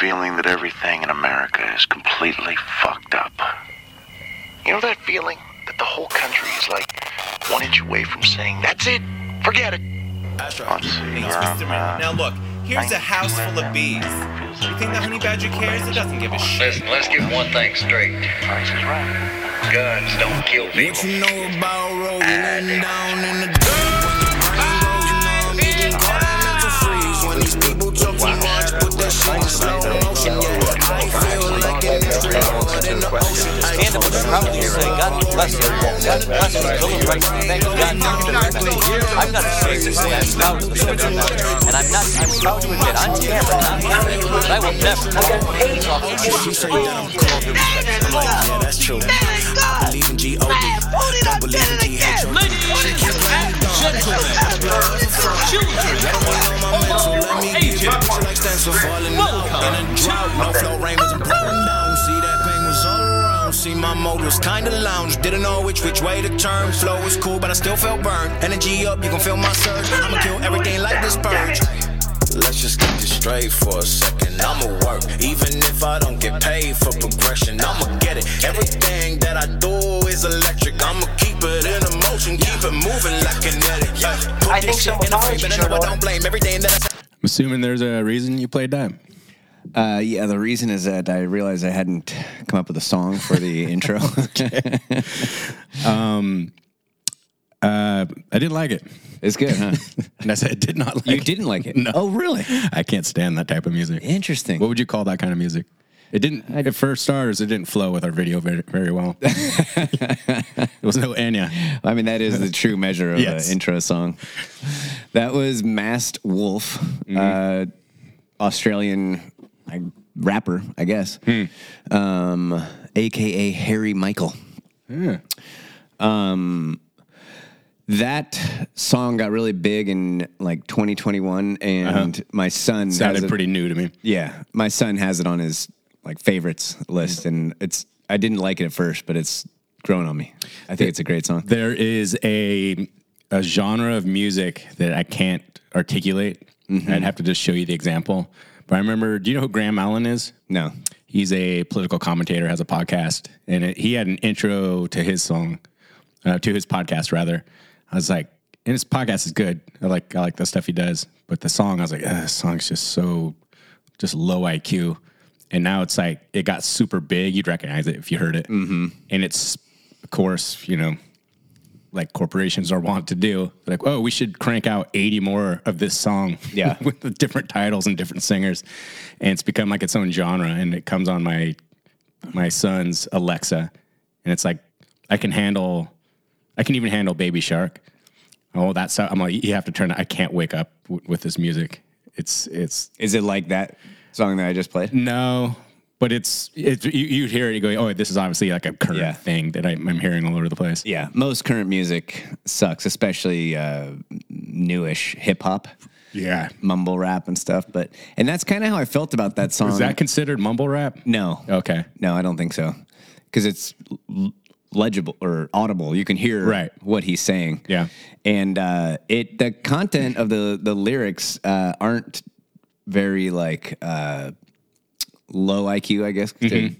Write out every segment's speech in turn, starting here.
feeling that everything in America is completely fucked up. You know that feeling that the whole country is like one inch away from saying, that's it, forget it. Let's see, um, Mr. uh, Now look, here's a house full of bees. You think the honey badger cares? It doesn't give a shit. Listen, let's get one thing straight. Price is right. Guns don't kill people. What you know about rolling down in the put that slow motion. Yeah, I feel like an astronaut in the ocean. And it would probably say, God bless you. God bless you. Bill of Rights. Thank God. I'm not ashamed to say I'm proud of the Second Amendment. And I'm not, I'm proud to admit, on camera, on camera, that I will never, She say that I'm cold. I'm like, yeah, that's true. I believe in G.O.D. Don't believe in G.H. Ladies and gentlemen, children of all ages, welcome No flow rain was pouring down. See that pain was all around. See my mode was kinda lounge. Didn't know which which way to turn. Flow was cool, but I still felt burned. Energy up, you can feel my surge. I'ma kill everything like this purge. Let's just get this straight for a second. I'ma work, even if I don't get paid for progression. I'ma get it. Everything that I do is electric. I'ma keep it in a motion, keep it moving like kinetic. Yeah. Put I this think so in the frame, but I know I don't blame everything that I said. I'm assuming there's a reason you played that. Uh, yeah, the reason is that I realized I hadn't come up with a song for the intro. Uh, I didn't like it. It's good, huh? And I said I did not like You it. didn't like it? No. Oh, really? I can't stand that type of music. Interesting. What would you call that kind of music? It didn't, at first starters, it didn't flow with our video very, very well. there was no Enya. I mean, that is the true measure of Yes. an intro song. That was Masked Wolf, Mm-hmm. uh, Australian rapper, I guess, Hmm. um, aka Harry Michael. Um, that song got really big in like 2021, and my son Uh-huh. Sounded it- pretty new to me. Yeah, my son has it on his like favorites list, and it's. I didn't like it at first, but it's grown on me. I think it's a great song. There is a a genre of music that I can't articulate. Mm-hmm. I'd have to just show you the example. But I remember, do you know who Graham Allen is? No, He's a political commentator, has a podcast, and it, he had an intro to his song, uh, to his podcast rather. I was like, and his podcast is good. I like I like the stuff he does, but the song, I was like, "Ugh, this song's just so just low IQ. And now it's like it got super big. You'd recognize it if you heard it, mm-hmm. and it's of course you know like corporations are wont to do. Like, oh, we should crank out 80 more of this song. Yeah. with the different titles and different singers. And it's become like its own genre. And it comes on my my son's Alexa. And it's like I can handle I can even handle Baby Shark. Oh, that's I'm like, you have to turn. I can't wake up w- with this music. It's it's is it like that song that I just played? no, but it's it's you, you hear it, you go, oh, this is obviously like a current Yeah. thing that I, I'm hearing all over the place. Yeah, most current music sucks, especially uh, newish hip hop, Yeah. mumble rap, and stuff. But and that's kind of how I felt about that song. Is that considered mumble rap? no? Okay. No, I don't think so, because it's legible or audible. You can hear Right. what he's saying. Yeah. and uh, it the content of the the lyrics uh, aren't very like uh, low IQ, I guess. to-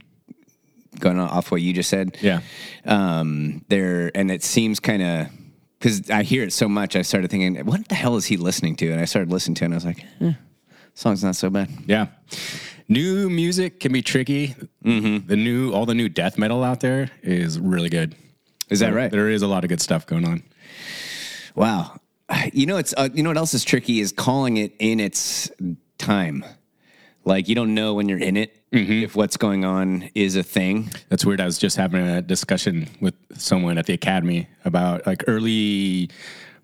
Going off what you just said, Yeah. um, there, and it seems kind of because I hear it so much. I started thinking, what the hell is he listening to? And I started listening to it, and I was like, eh, song's not so bad. Yeah. New music can be tricky. Mm-hmm. The new, all the new death metal out there is really good. Is that There- right? There is a lot of good stuff going on. Wow. You know, it's uh, you know what else is tricky is calling it in its time. Like you don't know when you're in it if what's going on is a thing. That's weird. I was just having a discussion with someone at the academy about like early,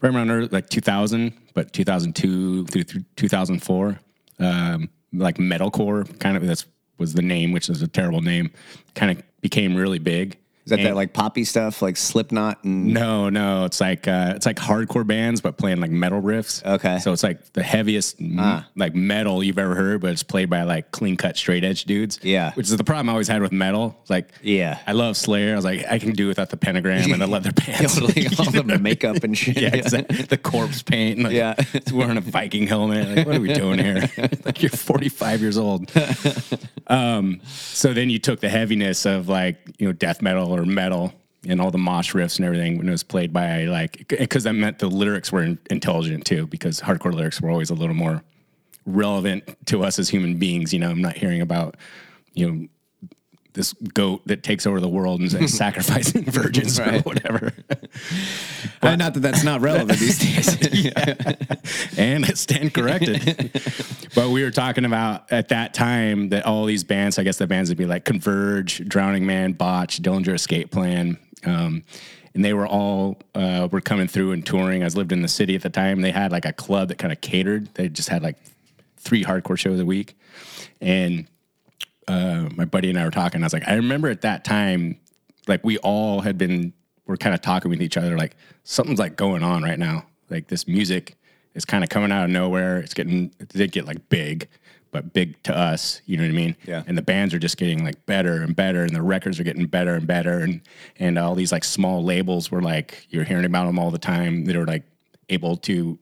right around early, like 2000, but 2002 through, through 2004, um, like metalcore kind of, that's was the name, which is a terrible name, kind of became really big. Is that And- that like poppy stuff, like Slipknot and No, no, it's like uh, it's like hardcore bands, but playing like metal riffs. Okay. so it's like the heaviest Ah. like metal you've ever heard, but it's played by like clean cut straight edge dudes. Yeah. which is the problem I always had with metal. Like, Yeah. I love Slayer. I was like, I can do without the pentagram and the leather pants, Totally, all the know? makeup and shit. Yeah, exactly. the corpse paint. Like, Yeah. it's wearing a Viking helmet. Like, what are we doing here? like you're 45 years old. Um, so then you took the heaviness of like you know death metal or metal and all the mosh riffs and everything when it was played by like because that meant the lyrics were in- intelligent too because hardcore lyrics were always a little more relevant to us as human beings. You know, I'm not hearing about you know this goat that takes over the world and is sacrificing virgins or whatever. Uh, not that that's not relevant these days. and I stand corrected. but we were talking about at that time that all these bands, I guess the bands would be like Converge, Drowning Man, Botch, Dillinger Escape Plan. Um, and they were all uh, were coming through and touring. I was lived in the city at the time. They had like a club that kind of catered. They just had like three hardcore shows a week, and uh, my buddy and I were talking. I was like, I remember at that time, like we all had been, we're kind of talking with each other, like something's like going on right now. Like this music is kind of coming out of nowhere. It's getting, it did get like big, but big to us. You know what I mean? Yeah. And the bands are just getting like better and better, and the records are getting better and better, and and all these like small labels were like you're hearing about them all the time. That are like able to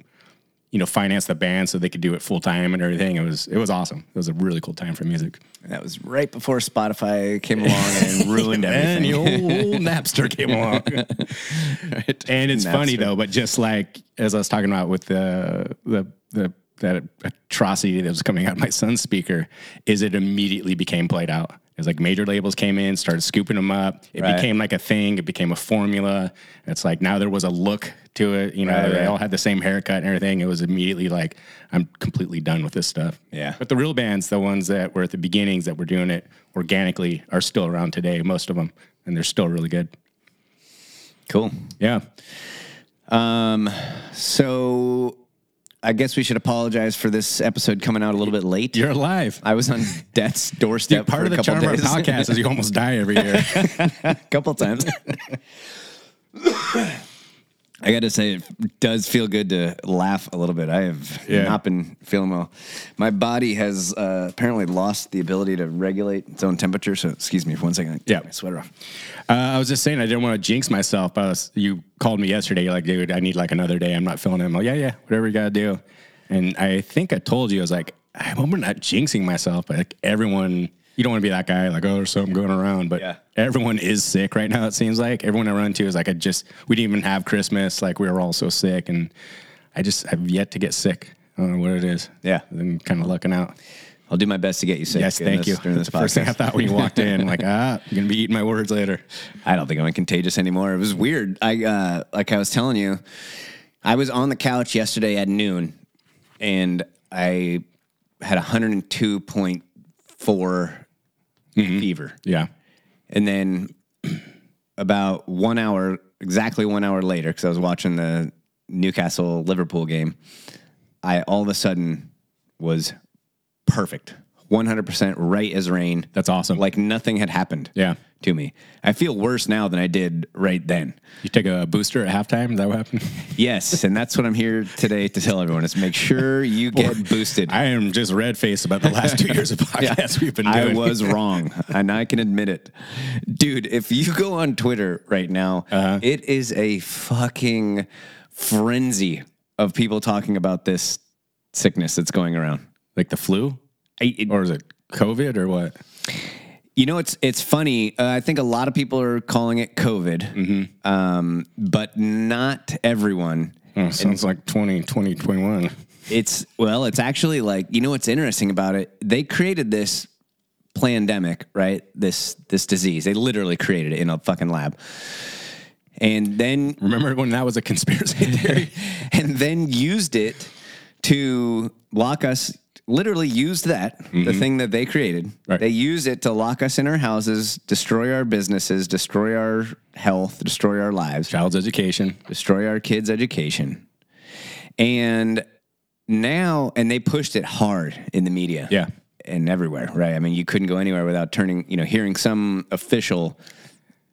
you know, finance the band so they could do it full time and everything. It was it was awesome. It was a really cool time for music. that was right before Spotify came along and ruined And everything. the old Napster came along. And it's funny though, but just like as I was talking about with the the the that atrocity that was coming out of my son's speaker, is it immediately became played out. It's like major labels came in, started scooping them up. It Right. became like a thing. It became a formula. It's like now there was a look to it. You know, Right, they right. all had the same haircut and everything. It was immediately like, I'm completely done with this stuff. Yeah. But the real bands, the ones that were at the beginnings that were doing it organically, are still around today. Most of them, and they're still really good. Cool. Yeah. Um, so I guess we should apologize for this episode coming out a little bit late. You're alive. I was on death's doorstep Dude, part for of a the couple charm of our podcast is you almost die every year. a couple times. I got to say, it does feel good to laugh a little bit. I have Yeah. not been feeling well. My body has uh, apparently lost the ability to regulate its own temperature. So, excuse me for one second. Yeah. my sweater off. Uh, I was just saying I didn't want to jinx myself. But I was, you called me yesterday. You're like, dude, I need like another day. I'm not feeling it. I'm like, yeah, yeah, whatever you got to do. And I think I told you, I was like, I hope I'm not jinxing myself. But like everyone, you don't want to be that guy like, oh, there's something going around. But Yeah. everyone is sick right now, it seems like. Everyone I run to is like, I just, we didn't even have Christmas. Like we were all so sick. And I just, I've yet to get sick. I don't know what it is. Yeah. I'm kind of lucking out. I'll do my best to get you sick. Yes, thank this- you. That's the first thing I podcast. thought when you walked in. Like, ah, you're gonna be eating my words later. I don't think I'm contagious anymore. It was weird. I uh, like I was telling you, I was on the couch yesterday at noon, and I had 102.4 Mm-hmm. fever, Yeah. and then about one hour, exactly one hour later, because I was watching the Newcastle Liverpool game, I all of a sudden was perfect, 100% right as rain. That's awesome. Like nothing had happened Yeah. To me. I feel worse now than I did right then. You take a booster at halftime. Is that what happened? Yes, and that's what I'm here today to tell everyone is make sure you get boosted. I am just red faced about the last two years of podcasts we've been doing. I was wrong, and I can admit it. Dude, if you go on Twitter right now, Uh-huh. it is a fucking frenzy of people talking about this sickness that's going around. like the flu, I, it- or is it COVID or what? You know, it's it's funny. Uh, I think a lot of people are calling it COVID, Mm-hmm. um, but not everyone. Oh, sounds like 20, 20, 21. It's well, it's actually like you know what's interesting about it. They created this pandemic, right? This this disease. They literally created it in a fucking lab, and then Remember when that was a conspiracy theory? and then used it to lock us. Literally used that the mm-hmm. thing that they created. Right. They used it to lock us in our houses, destroy our businesses, destroy our health, destroy our lives. Child's education. destroy our kids' education. And now, and they pushed it hard in the media. Yeah. And everywhere, right? I mean, you couldn't go anywhere without turning, you know, hearing some official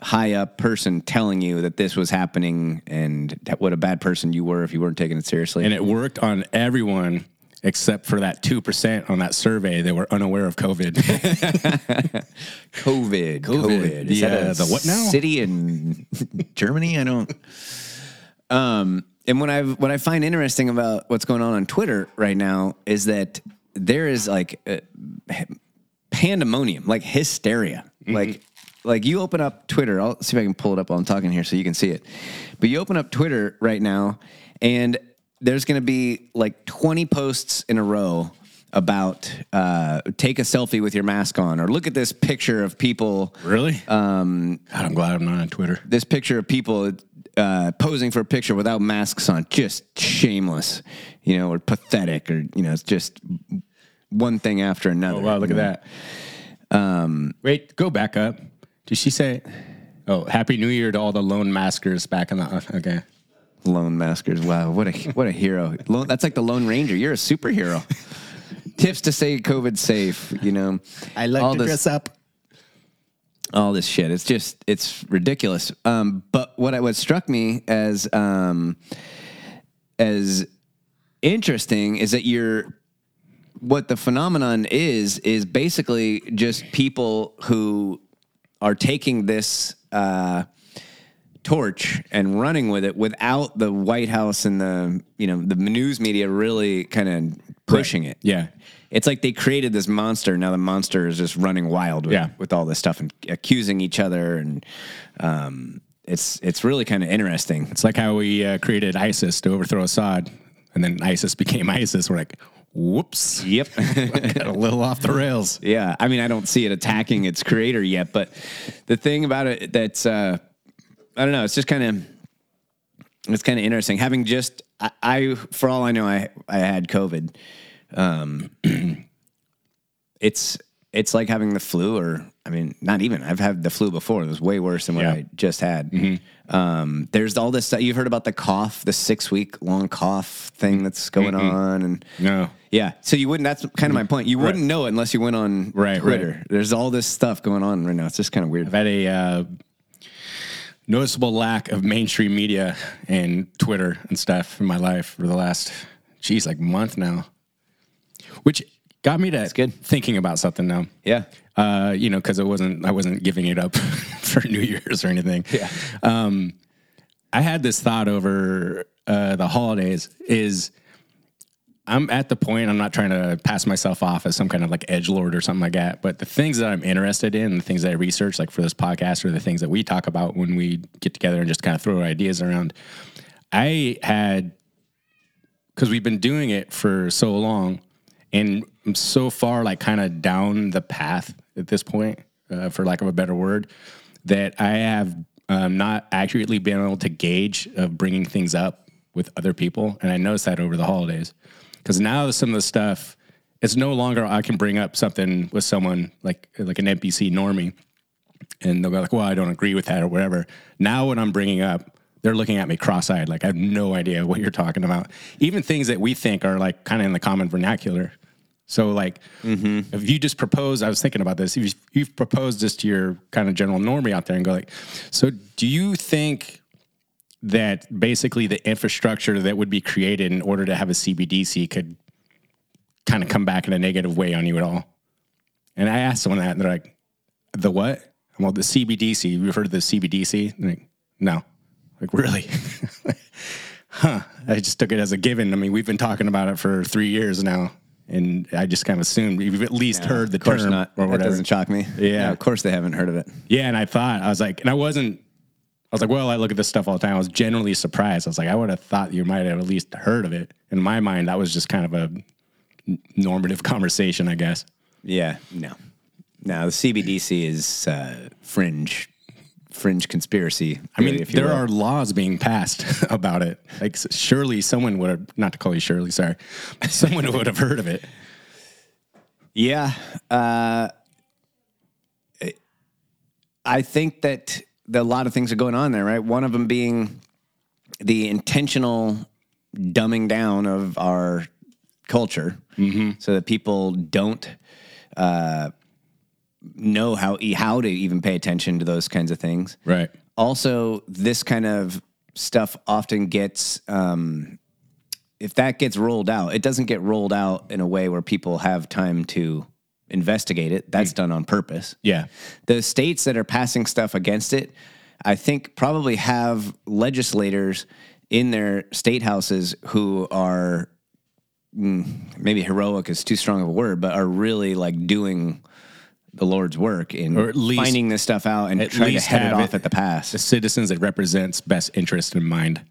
high up person telling you that this was happening and that what a bad person you were if you weren't taking it seriously. and it worked on everyone except for that 2% on that survey that were unaware of COVID. COVID, COVID. COVID. Is that Yeah, a the what now? City in Germany? I don't. Um, and what I what I find interesting about what's going on on Twitter right now is that there is like uh, pandemonium, like hysteria, Mm-hmm. like like you open up Twitter. I'll see if I can pull it up while I'm talking here so you can see it. But you open up Twitter right now, and there's going to be like 20 posts in a row about uh, take a selfie with your mask on, or look at this picture of people. really? Um, God, I'm glad I'm not on Twitter. This picture of people uh, posing for a picture without masks on, just shameless, you know, or pathetic, or you know, it's just one thing after another. Oh, wow, look at that. Um, Wait, go back up. Did she say, oh, Happy New Year to all the lone maskers back in the, okay. Lone maskers. Wow, what a what a hero. Lone, that's like the Lone Ranger. You're a superhero. Tips to stay COVID safe. You know, I like All this- dress up. all this shit. It's just it's ridiculous. Um, but what what struck me as um, as interesting is that you're what the phenomenon is is basically just people who are taking this uh, torch and running with it without the White House and the you know the news media really kind of pushing it. Yeah. It's like they created this monster. Now the monster is just running wild with, Yeah. with all this stuff and accusing each other, and um, it's it's really kind of interesting. It's like how we uh, created ISIS to overthrow Assad, and then ISIS became ISIS. We're like, whoops. Yep. A little off the rails. yeah. I mean, I don't see it attacking its creator yet, but the thing about it that's uh, I don't know. It's just kind of it's kind of interesting having just I, I for all I know I I had COVID. Um, it's it's like having the flu, or I mean, not even. I've had the flu before. It was way worse than what Yeah. I just had. Um, there's all this. You've heard about the cough, the six week long cough thing that's going on, and No. yeah. So you wouldn't. That's kind of my point. You wouldn't know it unless you went on Right, Twitter. right. There's all this stuff going on right now. It's just kind of weird. I've had a uh, noticeable lack of mainstream media and Twitter and stuff in my life for the last, geez, like month now, which got me to good. thinking about something now. Yeah. Uh, you know, because it wasn't I wasn't giving it up for New Year's or anything. Yeah. Um, I had this thought over uh, the holidays is I'm at the point I'm not trying to pass myself off as some kind of like edge lord or something like that, but the things that I'm interested in, the things that I research, like for this podcast, or the things that we talk about when we get together and just kind of throw ideas around. I had because we've been doing it for so long, and I'm so far like kind of down the path at this point, uh, for lack of a better word, that I have um, not accurately been able to gauge of bringing things up with other people, and I noticed that over the holidays because now some of the stuff it's no longer I can bring up something with someone like like an NPC normie, and they'll be like, "Well, I don't agree with that" or whatever. Now, when I'm bringing up, they're looking at me cross-eyed, like I have no idea what you're talking about. Even things that we think are like kind of in the common vernacular. So, like, mm-hmm. if you just propose, I was thinking about this. If you've proposed this to your kind of general normie out there, and go like, "So, do you think?" That basically the infrastructure that would be created in order to have a CBDC could kind of come back in a negative way on you at all. And I asked someone that, and they're like, "The what?" Well, the CBDC. You've heard of the CBDC? Like, no. Like, really? huh? I just took it as a given. I mean, we've been talking about it for three years now, and I just kind of assumed you've at least heard the Of course term not. or That whatever. doesn't shock me. Yeah. of course they haven't heard of it. Yeah, and I thought I was like, and I wasn't. I was like, well, I look at this stuff all the time. I was generally surprised. I was like, I would have thought you might have at least heard of it. In my mind, that was just kind of a normative conversation, I guess. Yeah, no, no. The CBDC is uh, fringe, fringe conspiracy. I mean, really, if there will. are laws being passed about it. Like, surely someone would have, not to call you Shirley, sorry, someone would have heard of it. Yeah. Uh, I think that a lot of things are going on there, right? One of them being the intentional dumbing down of our culture so that people don't uh, know how how to even pay attention to those kinds of things. Right. Also, this kind of stuff often gets um, if that gets rolled out, it doesn't get rolled out in a way where people have time to investigate it. That's done on purpose. Yeah. The states that are passing stuff against it, I think probably have legislators in their state houses who are mm, maybe heroic is too strong of a word, but are really like doing the Lord's work in Or at least- finding this stuff out and trying to head it off it- at the pass. The citizens that represents best interest in mind.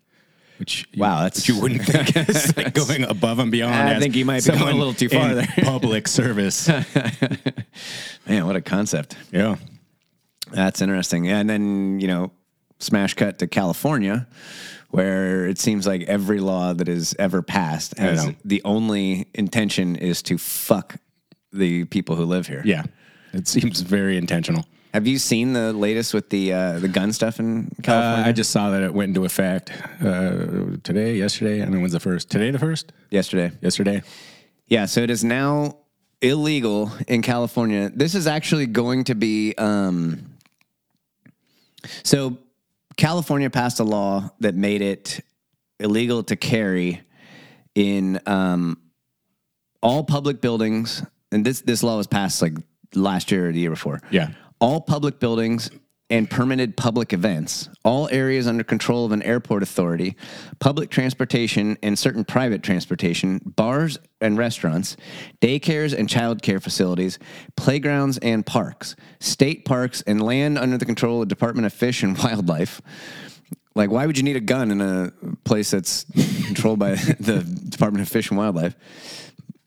Which you- Wow, that's- which you wouldn't think is like going above and beyond. I think you might be going a little too far in there. Public service. Man, what a concept. yeah. That's interesting. And then, you know, smash cut to California, where it seems like every law that is ever passed has the only intention is to fuck the people who live here. Yeah. It seems very intentional. Have you seen the latest with the uh, the gun stuff in Uh, California? I just saw that it went into effect uh, today, yesterday. I don't know when's the first. Today, the first? Yesterday. Yesterday. Yeah, so it is now illegal in California. This is actually going to be. Um, so, California passed a law that made it illegal to carry in um, all public buildings, and this this law was passed like last year or the year before. Yeah. All public buildings and permitted public events, all areas under control of an airport authority, public transportation and certain private transportation, bars and restaurants, daycares and childcare facilities, playgrounds and parks, state parks and land under the control of the Department of Fish and Wildlife. Like, why would you need a gun in a place that's controlled by the Department of Fish and Wildlife?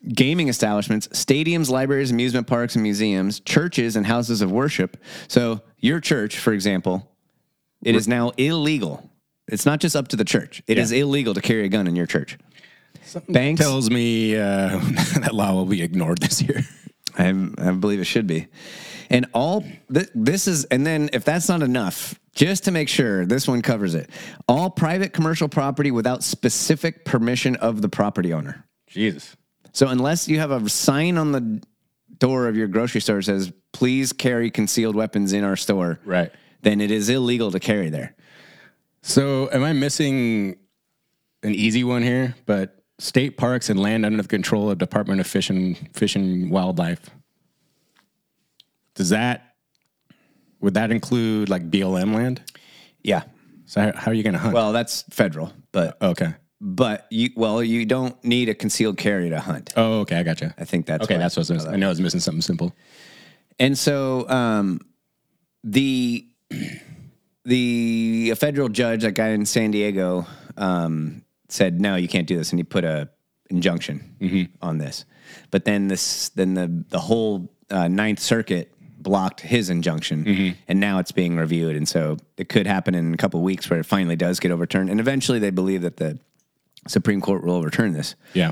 Gaming establishments, stadiums, libraries, amusement parks, and museums, churches, and houses of worship. So, your church, for example, it is now illegal. It's not just up to the church. It is Yeah. illegal to carry a gun in your church. Banks, Tells me uh, that law will be ignored this year. I, I believe it should be. And all th- this is, and then if that's not enough, just to make sure this one covers it, all private commercial property without specific permission of the property owner. Jesus. So unless you have a sign on the door of your grocery store that says "Please carry concealed weapons in our store," Right. then it is illegal to carry there. So, am I missing an easy one here? But state parks and land under the control of Department of Fish and Fish and Wildlife. Does that would that include like BLM land? Yeah. So how, how are you going to hunt? Well, that's federal, but okay. But you well you don't need a concealed carry to hunt. Oh, okay. I gotcha. I think that's okay. That's what I was. I know I was missing something simple. And so um, the the a federal judge, that guy in San Diego, um, said no, you can't do this, and he put a injunction on this. But then this, then the the whole uh, Ninth Circuit blocked his injunction, and now it's being reviewed, and so it could happen in a couple weeks where it finally does get overturned, and eventually they believe that the Supreme Court will overturn this. Yeah.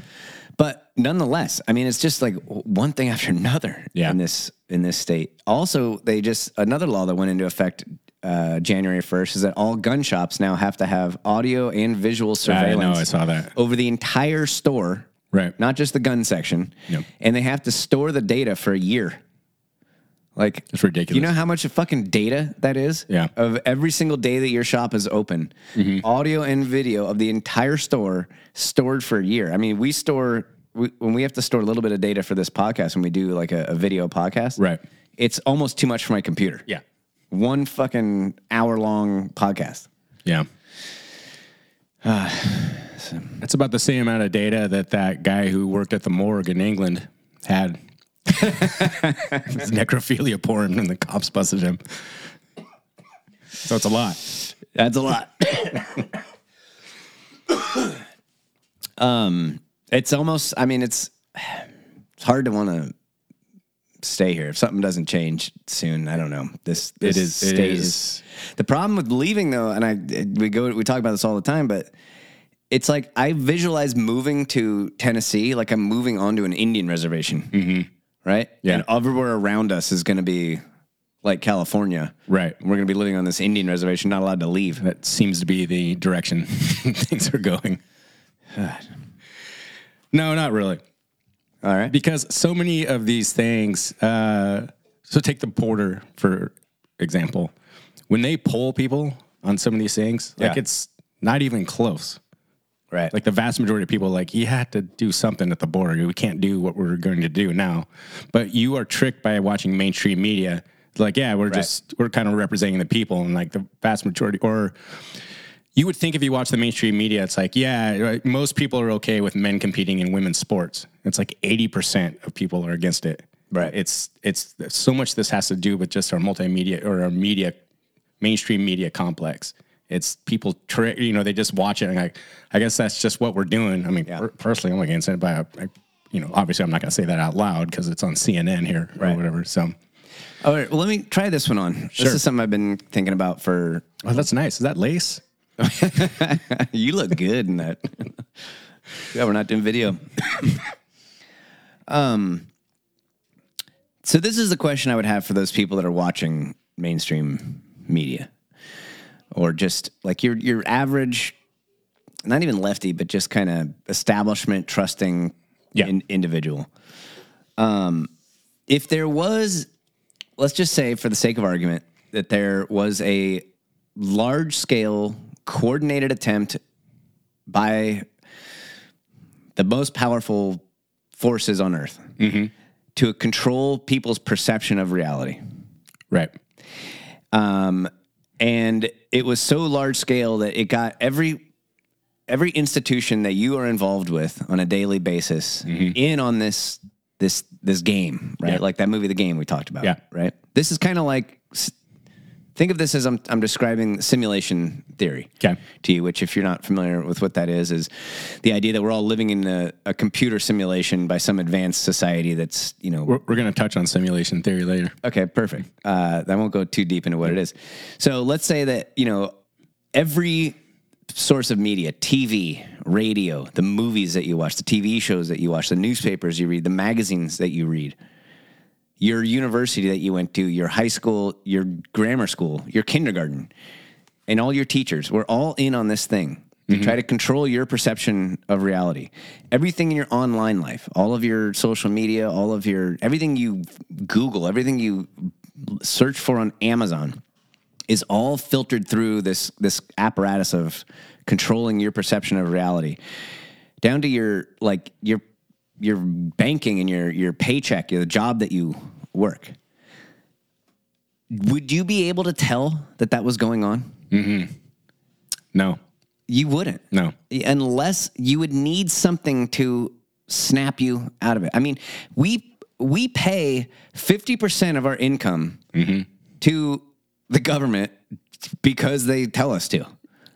But nonetheless, I mean, it's just like one thing after another Yeah. in this in this state. Also, they just another law that went into effect uh, January first is that all gun shops now have to have audio and visual surveillance. I know. I saw that. over the entire store, Right. Not just the gun section. Yep. And they have to store the data for a year. Like It's ridiculous. You know how much of fucking data that is? Yeah. Of every single day that your shop is open, Mm-hmm. audio and video of the entire store stored for a year. I mean, we store we, when we have to store a little bit of data for this podcast when we do like a, a video podcast. Right. It's almost too much for my computer. Yeah. One fucking hour long podcast. Yeah. That's about the same amount of data that that guy who worked at the morgue in England had. His necrophilia porn, and the cops busted him. So it's a lot. That's a lot. um, it's almost. I mean, it's it's hard to want to stay here if something doesn't change soon. I don't know. This this It is- it state is- the problem with leaving though, and I we go we talk about this all the time, but. It's like I visualize moving to Tennessee like I'm moving onto an Indian reservation, right? Yeah. and everywhere around us is going to be like California, Right. We're going to be living on this Indian reservation, not allowed to leave. That seems to be the direction things are going. no, not really. All right. Because so many of these things, uh, So take the porter for example. When they poll people on some of these things, like Yeah. it's not even close. Right. Like the vast majority of people, like you had to do something at the border. We can't do what we're going to do now. But you are tricked by watching mainstream media. It's like, yeah, we're just we're kind of representing the people, and like the vast majority, or you would think if you watch the mainstream media, it's like, yeah, right, most people are okay with men competing in women's sports. It's like eighty percent of people are against it. Right. It's it's so much. This has to do with just our multimedia or our media, mainstream media complex. It's people, tri- you know, they just watch it and like, I guess that's just what we're doing. I mean, per- personally, I'm against it, but I, I, you know, obviously, I'm not going to say that out loud because it's on CNN here or whatever. So, All right. Well, let me try this one on. Sure. This is something I've been thinking about for. oh, that's nice. Is that lace? You look good in that. yeah, we're not doing video. um. So this is the question I would have for those people that are watching mainstream media, or just like your your average, not even lefty, but just kind of establishment trusting Yeah. in- individual. Um, if there was, let's just say, for the sake of argument, that there was a large scale coordinated attempt by the most powerful forces on earth to control people's perception of reality. Right. Um, and it was so large scale that it got every every institution that you are involved with on a daily basis mm-hmm. in on this this this game, right? Yeah. Like that movie, The Game we talked about, Yeah. right? This is kind of like think of this as I'm I'm describing simulation theory Okay. to you, which if you're not familiar with what that is, is the idea that we're all living in a, a computer simulation by some advanced society that's you know We're, we're going to touch on simulation theory later. Okay, perfect. Uh, I won't go too deep into what it is. So let's say that you know every source of media, TV, radio, the movies that you watch, the TV shows that you watch, the newspapers you read, the magazines that you read, your university that you went to, your high school, your grammar school, your kindergarten, and all your teachers, we're all in on this thing. To mm-hmm. try to control your perception of reality. Everything in your online life, all of your social media, all of your everything you Google, everything you search for on Amazon is all filtered through this this apparatus of controlling your perception of reality down to your like your your banking and your your paycheck, the job that you work. Would you be able to tell that that was going on? Mm-hmm. No. You wouldn't. No. Unless you would need something to snap you out of it. I mean, we we pay 50% of our income to the government because they tell us to.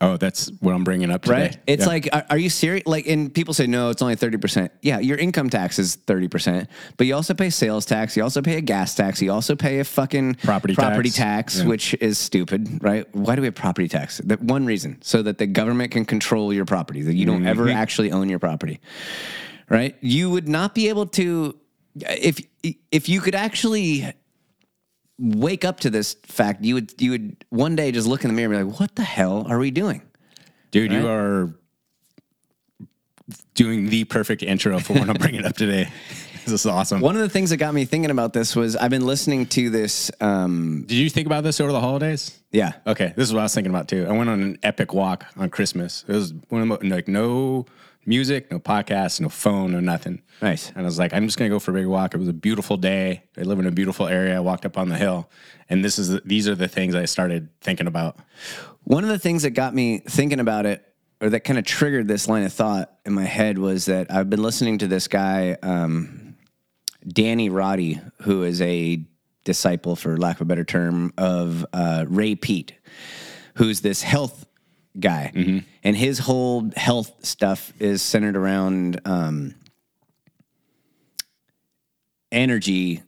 Oh, that's what I'm bringing up today. Right? It's Yeah. like, are, are you serious? Like, and people say, no, it's only 30%. Yeah, your income tax is 30%, but you also pay sales tax. You also pay a gas tax. You also pay a fucking Property property tax. tax, Yeah. which is stupid, right? Why do we have property tax? That one reason, so that the government can control your property, that you don't mm-hmm. ever actually own your property, right? You would not be able to, if if you could actually wake up to this fact, you would you would one day just look in the mirror and be like, "What the hell are we doing?" Dude, you are doing the perfect intro for what I'm bringing up today. This is awesome. One of the things that got me thinking about this was I've been listening to this. Um, Did you think about this over the holidays? yeah, Okay, this is what I was thinking about too. I went on an epic walk on Christmas. It was one of the, like no music, no podcast, no phone, no nothing. Nice. And I was like, I'm just gonna go for a big walk. It was a beautiful day. I live in a beautiful area. I walked up on the hill, and this is the, these are the things I started thinking about. one of the things that got me thinking about it, or that kind of triggered this line of thought in my head, was that I've been listening to this guy, um, Danny Roddy, who is a disciple, for lack of a better term, of uh, Ray Peat, who's this health guy, and his whole health stuff is centered around. Um, energy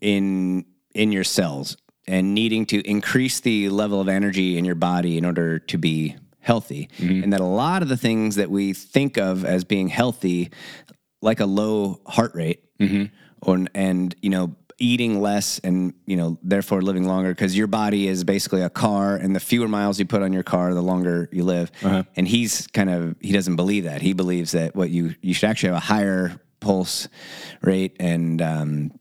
in in your cells and needing to increase the level of energy in your body in order to be healthy and that a lot of the things that we think of as being healthy like a low heart rate or and you know eating less and you know therefore living longer because your body is basically a car and the fewer miles you put on your car the longer you live. And he's kind of he doesn't believe that. He believes that what you you should actually have a higher pulse rate and um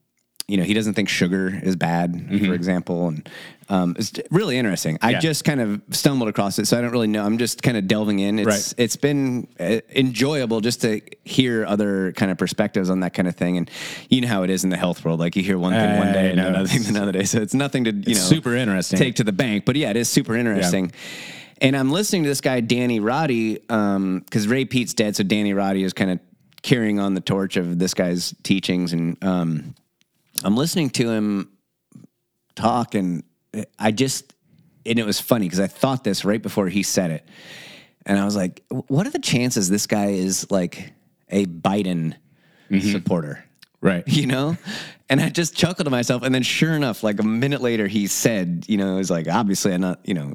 you know, he doesn't think sugar is bad, for example, and um, it's really interesting. I. Yeah. just kind of stumbled across it, so I don't really know. I'm just kind of delving in. It's Right. it's been uh, enjoyable just to hear other kind of perspectives on that kind of thing, and you know how it is in the health world. Like you hear one thing one day and another thing another day, so it's nothing to you know super interesting. take to the bank. But yeah, it is super interesting. And I'm listening to this guy Danny Roddy because Ray Peat's dead, so Danny Roddy is kind of carrying on the torch of this guy's teachings, and um, I'm listening to him talk, and I just and it was funny because I thought this right before he said it, and I was like, "What are the chances this guy is like a Biden mm-hmm. supporter?" Right. you know? And I just chuckled to myself. And then sure enough, like a minute later, he said, you know, it was like, obviously I'm not, you know,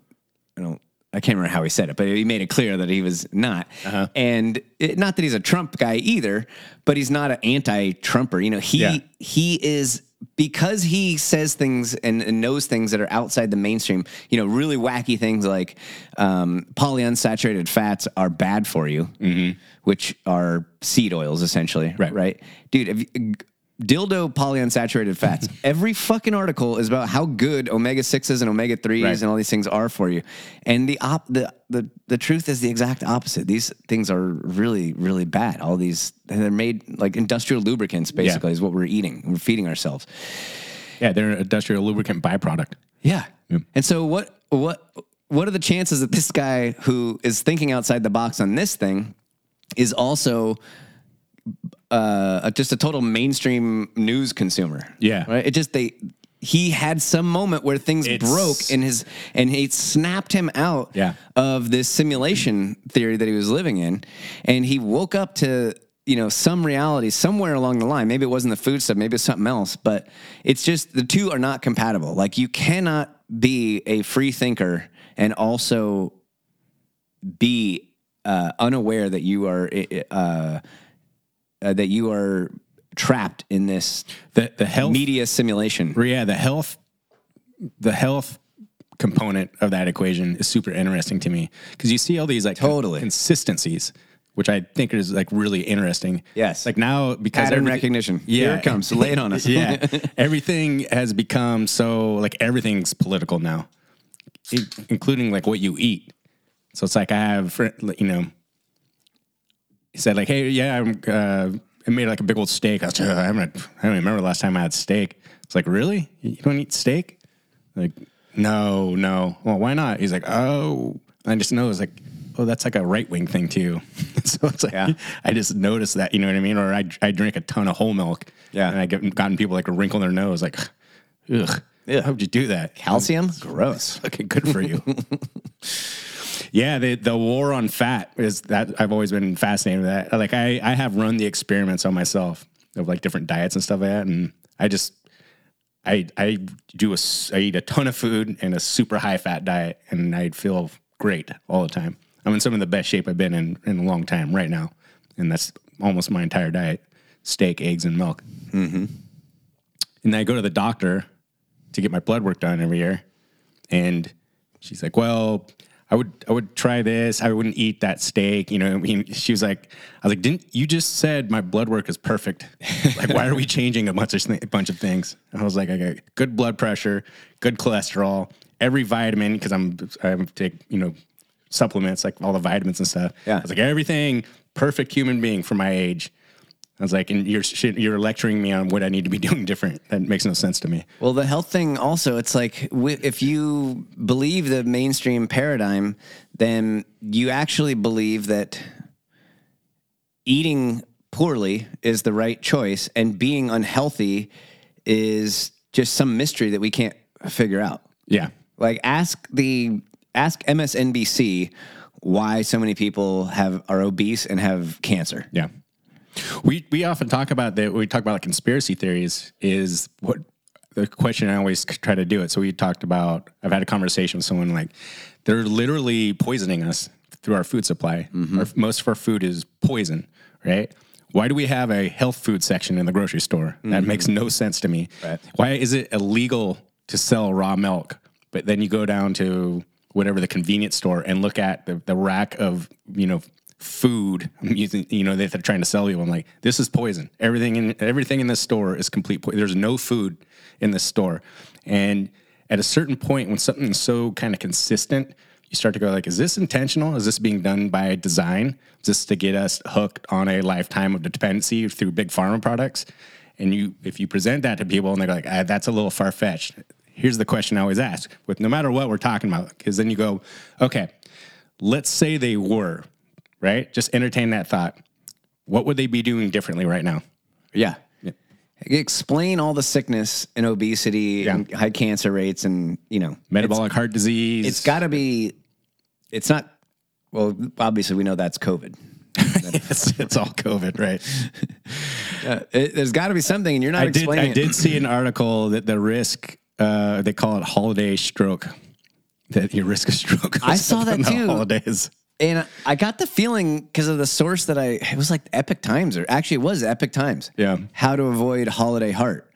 I don't, I can't remember how he said it, but he made it clear that he was not. Uh-huh. And it, not that he's a Trump guy either, but he's not an anti-Trumper. You know, he Yeah. he is because he says things and, and knows things that are outside the mainstream. You know, really wacky things like um, polyunsaturated fats are bad for you, which are seed oils essentially. Right. Right, dude. If you, dildo polyunsaturated fats. Every fucking article is about how good omega sixes and omega threes Right. and all these things are for you. And the op the, the the truth is the exact opposite. These things are really really bad. All these they're made like industrial lubricants. Basically, is what we're eating. We're feeding ourselves. Yeah, they're an industrial lubricant byproduct. Yeah. And so what what what are the chances that this guy who is thinking outside the box on this thing is also uh, just a total mainstream news consumer? Yeah. Right. It just they he had some moment where things It's- broke in his and he snapped him out Yeah. of this simulation theory that he was living in. And he woke up to you know some reality somewhere along the line. Maybe it wasn't the food stuff maybe it's something else but it's just the two are not compatible. Like you cannot be a free thinker and also be uh, unaware that you are uh, uh, that you are trapped in this The the health media simulation yeah, the health the health component of that equation is super interesting to me because you see all these like Totally. consistencies, which I think is like really interesting. Yes. like now because pattern recognition Yeah, here it comes lay it on us yeah, everything has become so like everything's political now, including like what you eat. So it's like I have, you know, he said like, hey, yeah, I'm. Uh, I made like a big old steak. I was, "Ugh, I haven't. I don't even remember the last time I had steak. It's like, really? You don't eat steak? Like, no, no. Well, why not? He's like, oh, I just know it's like, oh, that's like a right wing thing too. so it's like, Yeah. I just noticed that, you know what I mean? Or I, I drink a ton of whole milk. Yeah. And I get gotten people like a wrinkle in their nose, like, ugh, Yeah. how'd you do that? calcium gross Okay, good for you. yeah, the the war on fat is that I've always been fascinated with that. Like I I have run the experiments on myself of like different diets and stuff like that, and I just I I do a I eat a ton of food and a super high fat diet, and I feel great all the time. I'm in some of the best shape I've been in in a long time right now, and that's almost my entire diet: steak, eggs, and milk. Mm-hmm. And I go to the doctor to get my blood work done every year, and she's like, "Well, I would I would try this. I wouldn't eat that steak." You know, I mean, she was like, "I was like, didn't you just said my blood work is perfect? like, why are we changing a bunch of a bunch of things?" I was like, "I got good blood pressure, good cholesterol, every vitamin because I'm I take you know supplements like all the vitamins and stuff. Yeah. I was like everything perfect human being for my age." I was like, and you're you're lecturing me on what I need to be doing different. That makes no sense to me. Well, the health thing also, it's like if you believe the mainstream paradigm, then you actually believe that eating poorly is the right choice and being unhealthy is just some mystery that we can't figure out. Yeah. Like ask the ask MSNBC why so many people have are obese and have cancer. Yeah. We we often talk about that. We talk about like conspiracy theories. Is what the question I always try to do it. So we talked about. I've had a conversation with someone like they're literally poisoning us through our food supply. Mm-hmm. Our, most of our food is poison, right? Why do we have a health food section in the grocery store? That mm-hmm. makes no sense to me. Right. Why is it illegal to sell raw milk, but then you go down to whatever the convenience store and look at the, the rack of you know food. I'm using, you know, they're trying to sell you. I'm like, this is poison. Everything in everything in this store is complete poison. There's no food in this store. And at a certain point, when something's so kind of consistent, you start to go like, is this intentional? Is this being done by design? just to get us hooked on a lifetime of dependency through big pharma products? And you, if you present that to people and they're like, ah, that's a little far fetched. Here's the question I always ask with no matter what we're talking about, because then you go, okay, let's say they were, right? Just entertain that thought. What would they be doing differently right now? Yeah. Explain all the sickness and obesity and high cancer rates and, you know, Metabolic heart disease. it's got to be, it's not, well, obviously we know that's COVID. it's, it's all COVID, right? Uh, it, there's got to be something and you're not I did, I it. did see an article that the risk, uh, they call it holiday stroke, that your risk of stroke. I saw that too. Holidays. And I got the feeling because of the source that I, it was like Epoch Times or actually it was Epoch Times. Yeah. How to avoid holiday heart.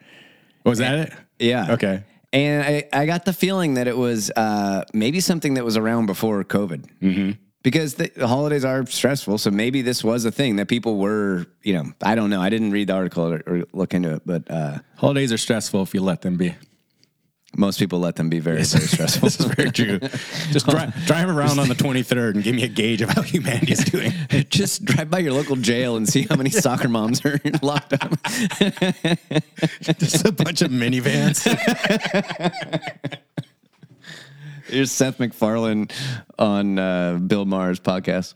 Was that it? Yeah. Okay. And I, I got the feeling that it was uh, maybe something that was around before COVID. Mm-hmm. Because the, the holidays are stressful. So maybe this was a thing that people were, you know, I don't know. I didn't read the article or, or look into it, but uh, Holidays are stressful if you let them be. Most people let them be very, very stressful. this is very true. Just dri- drive around on the 23rd and give me a gauge of how humanity is doing. Just drive by your local jail and see how many soccer moms are locked up. Just a bunch of minivans. Here's Seth MacFarlane on uh, Bill Maher's podcast.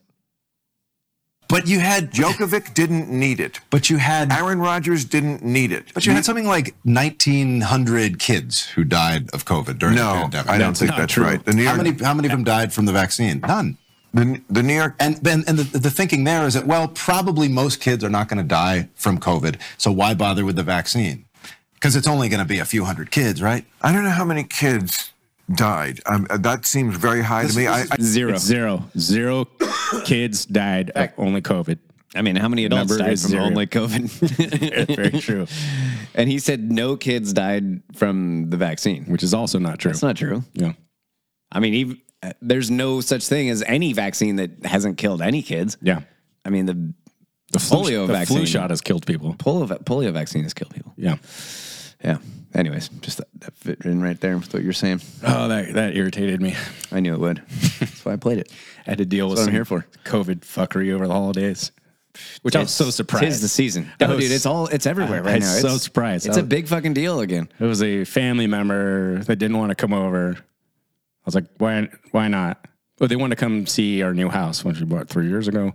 But you had Djokovic didn't need it. But you had Aaron Rodgers didn't need it. but you had something like 1900 kids who died of COVID during the No, pandemic. I don't think that's true. right. The New how many how many of them died from the vaccine? None. the, the New York And and, and the, the thinking there is that well, probably most kids are not going to die from COVID, so why bother with the vaccine? Because it's only going to be a few hundred kids, right? I don't know how many kids died. Um, that seems very high to me. I, I, Zero. Zero. Zero kids died of only COVID. I mean, how many adults Number died is from zero. only COVID? Very true. and he said no kids died from the vaccine. Which is also not true. That's not true. Yeah. I mean, even, uh, there's no such thing as any vaccine that hasn't killed any kids. Yeah. I mean, the The flu, Polio the vaccine. flu shot has killed people. polio, polio vaccine has killed people. Yeah. Yeah. Anyways, just that, that fit in right there with what you're saying. Oh, that that irritated me. I knew it would. That's why I played it. I had to deal with That's what some I'm here for. COVID fuckery over the holidays, which I was so surprised. Tis the season. No, was- dude, it's all it's everywhere I- right I now. was so It's- surprised. It's I a was- big fucking deal again. It was a family member that didn't want to come over. I was like, why? Why not? Well, they wanted to come see our new house, which we bought three years ago,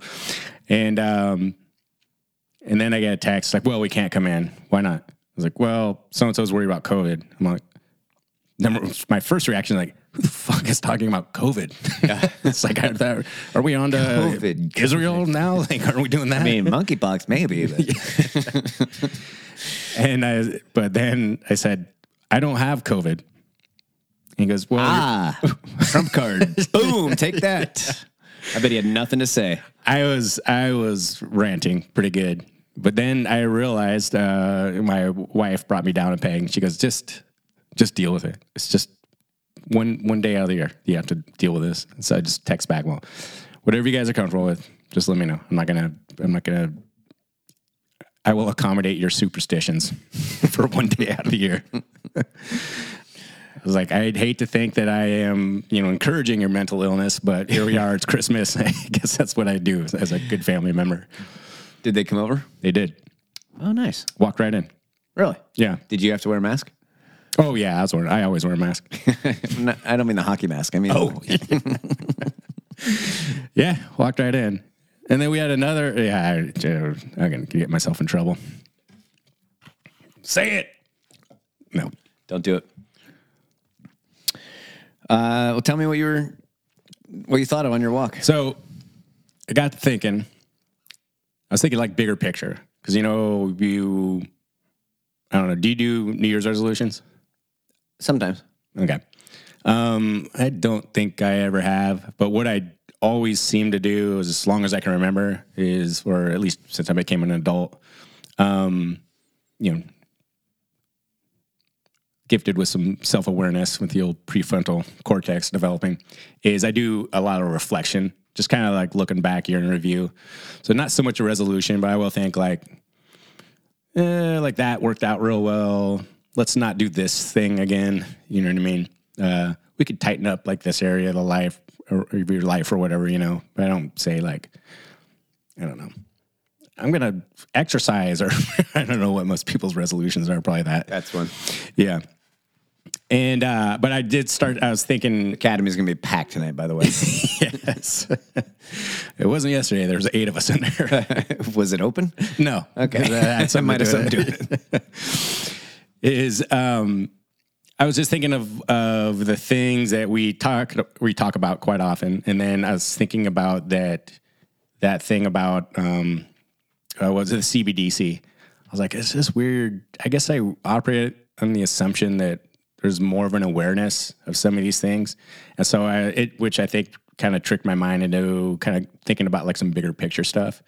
and um, and then I get a text like, well, we can't come in. Why not? I was like, well, so and so's worried about COVID. I'm like, number, my first reaction is like, who the fuck is talking about COVID? it's like, are, that, are we on to COVID, Israel now? Like, are we doing that? I mean, monkeypox maybe. But And I, but then I said, I don't have COVID. He goes, well, ah, trump card. Boom, take that. I bet he had nothing to say. I was, I was ranting pretty good. But then I realized uh, my wife brought me down a peg. She goes, just, just deal with it. It's just one one day out of the year you have to deal with this. So I just text back, well, whatever you guys are comfortable with, just let me know. I'm not gonna, I'm not gonna. I will accommodate your superstitions for one day out of the year. I was like, I'd hate to think that I am, you know, encouraging your mental illness, but here we are. It's Christmas. I guess that's what I do as a good family member. Did they come over? They did Oh, nice. walk right in. Really? Yeah. Did you have to wear a mask? Oh yeah, I was wearing. I always wear a mask. No, I don't mean the hockey mask. I mean, Oh. yeah, walked right in, and then we had another. Yeah, I, I'm gonna get myself in trouble. Say it. No. don't do it. Uh, well, tell me what you were, what you thought of on your walk. So I got thinking. I was thinking like bigger picture because you know you. I don't know. Do you do New Year's resolutions? Sometimes. Okay. Um, I don't think I ever have, but what I always seem to do, is, as long as I can remember, is, or at least since I became an adult, um, you know, gifted with some self awareness with the old prefrontal cortex developing, is I do a lot of reflection just kind of like looking back year in review. So not so much a resolution, but I will think like, eh, like that worked out real well. Let's not do this thing again. You know what I mean? Uh, we could tighten up like this area of the life or, or your life or whatever, you know. But I don't say like, I don't know. I'm gonna exercise, or I don't know what most people's resolutions are. Probably that. That's one. Yeah. And uh, but I did start. I was thinking Academy's gonna be packed tonight, by the way. yes. it wasn't yesterday. There was eight of us in there. Was it open? no. Okay. That something Might to have do with it. Is um, I was just thinking of of the things that we talk we talk about quite often, and then I was thinking about that that thing about um, uh, was it the CBDC? I was like, it's just weird. I guess I operate on the assumption that there's more of an awareness of some of these things, and so I, it, which I think kind of tricked my mind into kind of thinking about like some bigger picture stuff,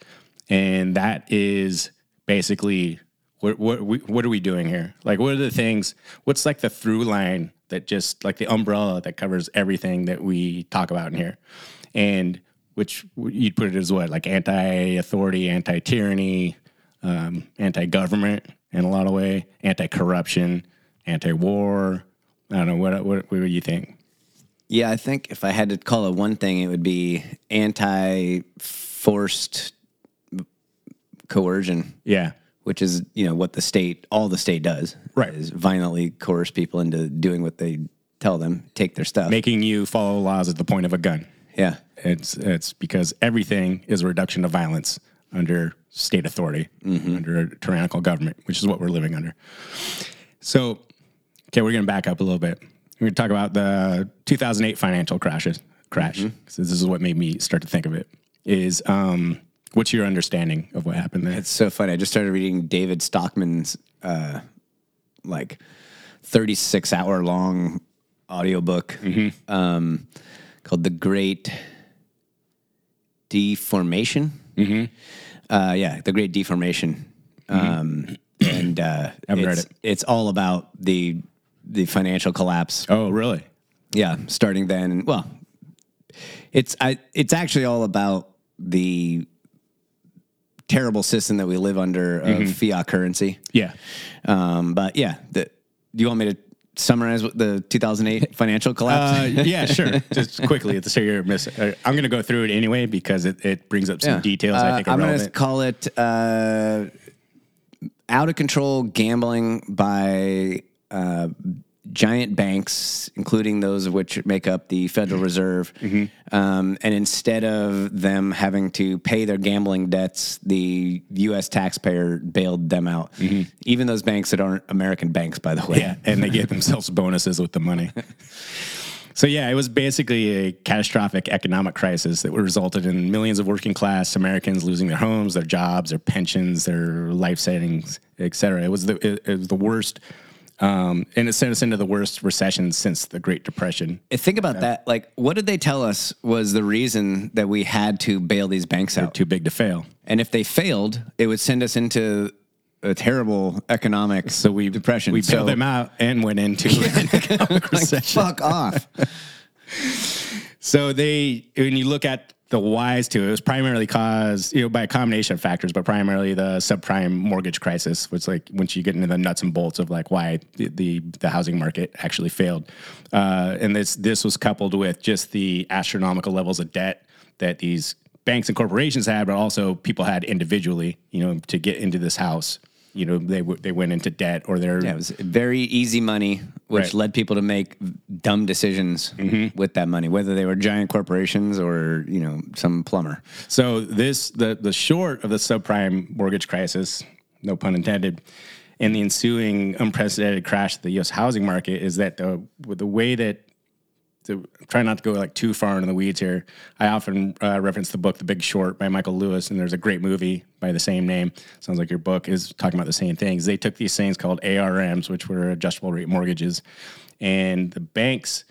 and that is basically what what what are we doing here? Like, what are the things? What's like the through line that just like the umbrella that covers everything that we talk about in here, and which you'd put it as what like anti-authority, anti-tyranny, um, anti-government in a lot of way, anti-corruption, anti-war. I don't know what what what do you think? Yeah, I think if I had to call it one thing, it would be anti-forced coercion. Yeah. which is you know what the state, all the state does, Right. Is violently coerce people into doing what they tell them, take their stuff. Making you follow laws at the point of a gun. yeah, It's it's because everything is a reduction of violence under state authority, mm-hmm. under a tyrannical government, which is what we're living under. So, okay, we're going to back up a little bit. We're going to talk about the 2008 financial crashes crash. 'cause this is what made me start to think of it. Is um, what's your understanding of what happened there? It's so funny. I just started reading David Stockman's uh, like 36 hour long audiobook um, called The Great Deformation. Uh, yeah, The Great Deformation. Um, and uh, it's, it. it's all about the the financial collapse oh, really? yeah, starting then. Well, it's I, it's actually all about the terrible system that we live under of fiat currency. Yeah. Um, but yeah, the, do you want me to summarize what the 2008 financial collapse? Uh, yeah, sure. Just quickly at the start, you're miss. Uh, I'm going to go through it anyway because it, it brings up some Yeah. details I Uh, think are I'm relevant. to call it uh, out of control gambling by uh, giant banks, including those of which make up the Federal Reserve. Mm-hmm. Um, and instead of them having to pay their gambling debts, the U.S. taxpayer bailed them out. Even those banks that aren't American banks, by the way. Mm-hmm. Yeah, and they gave themselves bonuses with the money. So yeah, it was basically a catastrophic economic crisis that resulted in millions of working class Americans losing their homes, their jobs, their pensions, their life savings, et cetera. It was the it, it was the worst, um, and it sent us into the worst recession since the Great Depression. Think about that. Like, what did they tell us was the reason that we had to bail these banks out? Too big to fail. And if they failed, it would send us into a terrible economic So we depression. We So- bailed them out and went into an economic Like, recession. fuck off. So they, when you look at the whys to it, was primarily caused, you know, by a combination of factors, but primarily the subprime mortgage crisis, which like once you get into the nuts and bolts of like why the the, the housing market actually failed, uh, and this this was coupled with just the astronomical levels of debt that these banks and corporations had, but also people had individually, you know, to get into this house. You know, they w- they went into debt or they're Yeah, it was very easy money, which Right. led people to make dumb decisions mm-hmm. with that money, whether they were giant corporations or you know some plumber. So this the the short of the subprime mortgage crisis, no pun intended, and the ensuing unprecedented crash of the U.S. housing market is that the the way that to try not to go like too far into the weeds here. I often uh, reference the book The Big Short by Michael Lewis, and there's a great movie by the same name. Sounds like your book is talking about the same things. They took these things called ARMs, which were adjustable rate mortgages, and the banks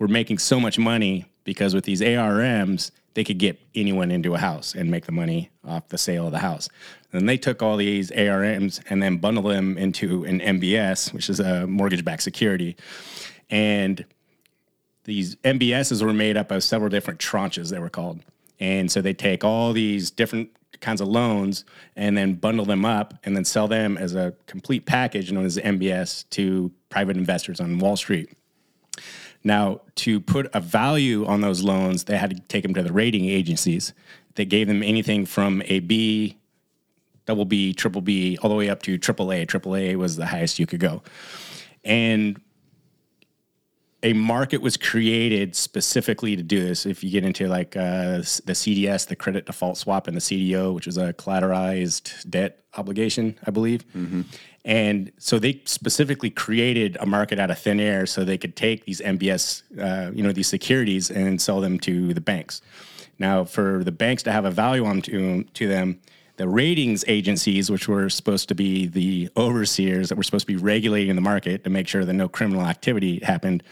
were making so much money because with these ARMs, they could get anyone into a house and make the money off the sale of the house. And they took all these ARMs and then bundled them into an MBS, which is a mortgage backed security. And these MBSs were made up of several different tranches, they were called. And so they take all these different kinds of loans and then bundle them up and then sell them as a complete package known as MBS to private investors on Wall Street. Now, to put a value on those loans, they had to take them to the rating agencies. They gave them anything from a B, double B, triple B, all the way up to triple A. Triple A was the highest you could go. And a market was created specifically to do this. If you get into like uh, the CDS, the credit default swap, and the CDO, which is a collateralized debt obligation, I believe. And so they specifically created a market out of thin air so they could take these MBS, uh, you know, these securities and sell them to the banks. Now, for the banks to have a value on to, to them, the ratings agencies, which were supposed to be the overseers that were supposed to be regulating the market to make sure that no criminal activity happened,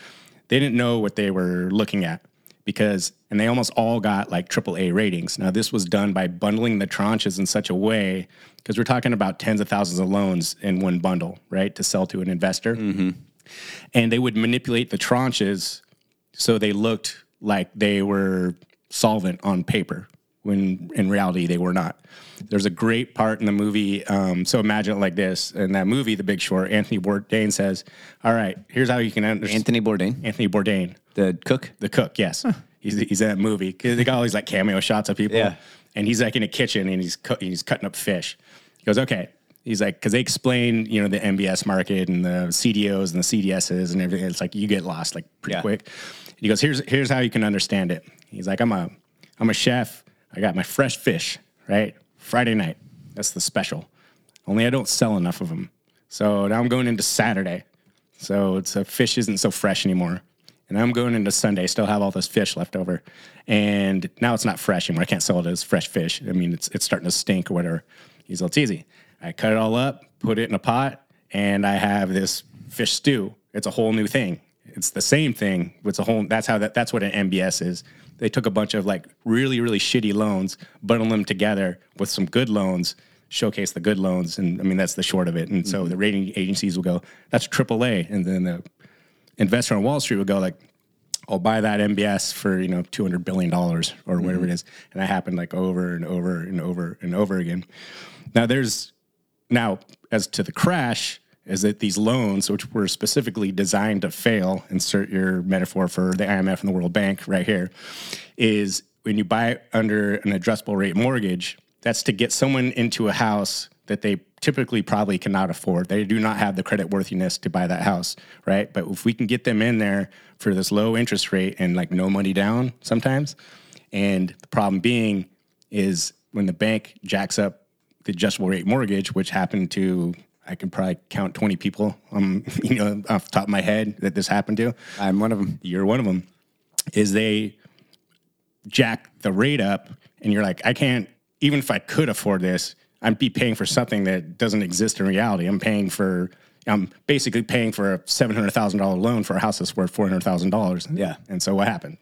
they didn't know what they were looking at because, and they almost all got like AAA ratings. Now, this was done by bundling the tranches in such a way, because we're talking about tens of thousands of loans in one bundle, right, to sell to an investor. Mm-hmm. And they would manipulate the tranches so they looked like they were solvent on paper when in reality they were not. There's a great part in the movie. Um, so imagine it like this: in that movie, The Big Short, Anthony Bourdain says, "All right, here's how you can understand." Anthony Bourdain, Anthony Bourdain, the cook, the cook. Yes, he's he's in that movie. 'Cause They got all these like cameo shots of people. Yeah. and he's like in a kitchen and he's co- he's cutting up fish. He goes, "Okay." He's like, because they explain, you know, the MBS market and the CDOs and the CDSs and everything. It's like you get lost like pretty Yeah. quick. He goes, "Here's here's how you can understand it." He's like, "I'm a I'm a chef. I got my fresh fish, right? Friday night. That's the special. Only I don't sell enough of them. So now I'm going into Saturday. So it's a fish isn't so fresh anymore. And I'm going into Sunday, still have all this fish left over. And now it's not fresh anymore. I can't sell it as fresh fish. I mean, it's it's starting to stink or whatever. He's it's easy. I cut it all up, put it in a pot, and I have this fish stew. It's a whole new thing. It's the same thing. It's a whole. That's how that. That's what an MBS is. They took a bunch of like really really shitty loans, bundled them together with some good loans, showcase the good loans, and I mean that's the short of it. And so mm-hmm. the rating agencies will go, "That's AAA," and then the investor on Wall Street would go like, "I'll buy that MBS for you know two hundred billion dollars or whatever mm-hmm. it is," and that happened like over and over and over and over again. Now there's now as to the crash is that these loans, which were specifically designed to fail, insert your metaphor for the IMF and the World Bank right here, is when you buy under an addressable rate mortgage, that's to get someone into a house that they typically probably cannot afford. They do not have the credit worthiness to buy that house, right? But if we can get them in there for this low interest rate and like no money down sometimes, and the problem being is when the bank jacks up the adjustable rate mortgage, which happened to I can probably count 20 people, um, you know, off the top of my head that this happened to. I'm one of them. You're one of them. Is they jack the rate up, and you're like, I can't. Even if I could afford this, I'd be paying for something that doesn't exist in reality. I'm paying for. I'm basically paying for a seven hundred thousand dollar loan for a house that's worth four hundred thousand dollars. Yeah. And so what happened?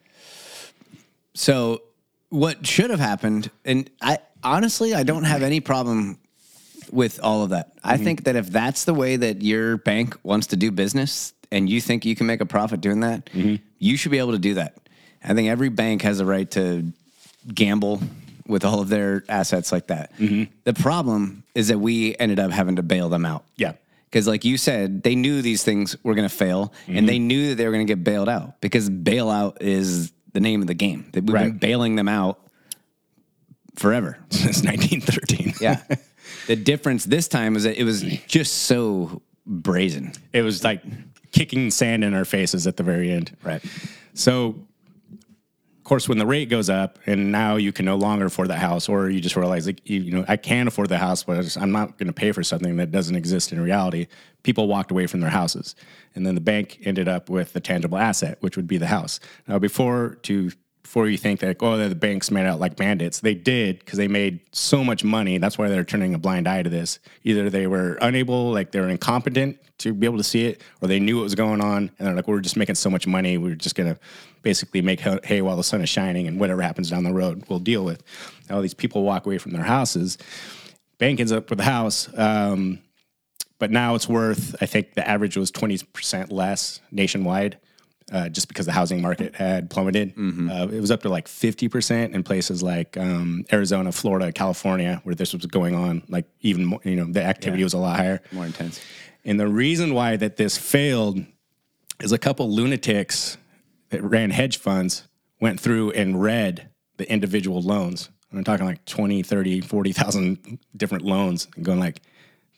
So what should have happened, and I honestly I don't have any problem with all of that. I mm-hmm. think that if that's the way that your bank wants to do business and you think you can make a profit doing that, mm-hmm. you should be able to do that. I think every bank has a right to gamble with all of their assets like that. Mm-hmm. The problem is that we ended up having to bail them out. Yeah. Because, like you said, they knew these things were going to fail, and they knew that they were going to get bailed out because bailout is the name of the game. That We've been bailing them out forever. Since 1913. Yeah. the difference this time is that it was just so brazen. it was like kicking sand in our faces at the very end. Right. So, of course, when the rate goes up and now you can no longer afford the house, or you just realize, like, you, you know, I can afford the house, but I'm not going to pay for something that doesn't exist in reality. People walked away from their houses. And then the bank ended up with the tangible asset, which would be the house. Now, before to before you think that oh the banks made out like bandits. They did because they made so much money. That's why they're turning a blind eye to this. Either they were unable like they're incompetent to be able to see it or they knew what was going on and they're like we're just making so much money. We're just gonna basically make hay hay while the sun is shining and whatever happens down the road we'll deal with. All these people walk away from their houses. Bank ends up with the house um, but now it's worth i think the average was 20% less nationwide uh, just because the housing market had plummeted. Uh, it was up to like 50% in places like um, Arizona, Florida, California, where this was going on. Like even more, you know, the activity Yeah. was a lot higher. More intense. And the reason why that this failed is a couple lunatics that ran hedge funds went through and read the individual loans. And I'm talking like 20, 30, 40,000 different loans and going like,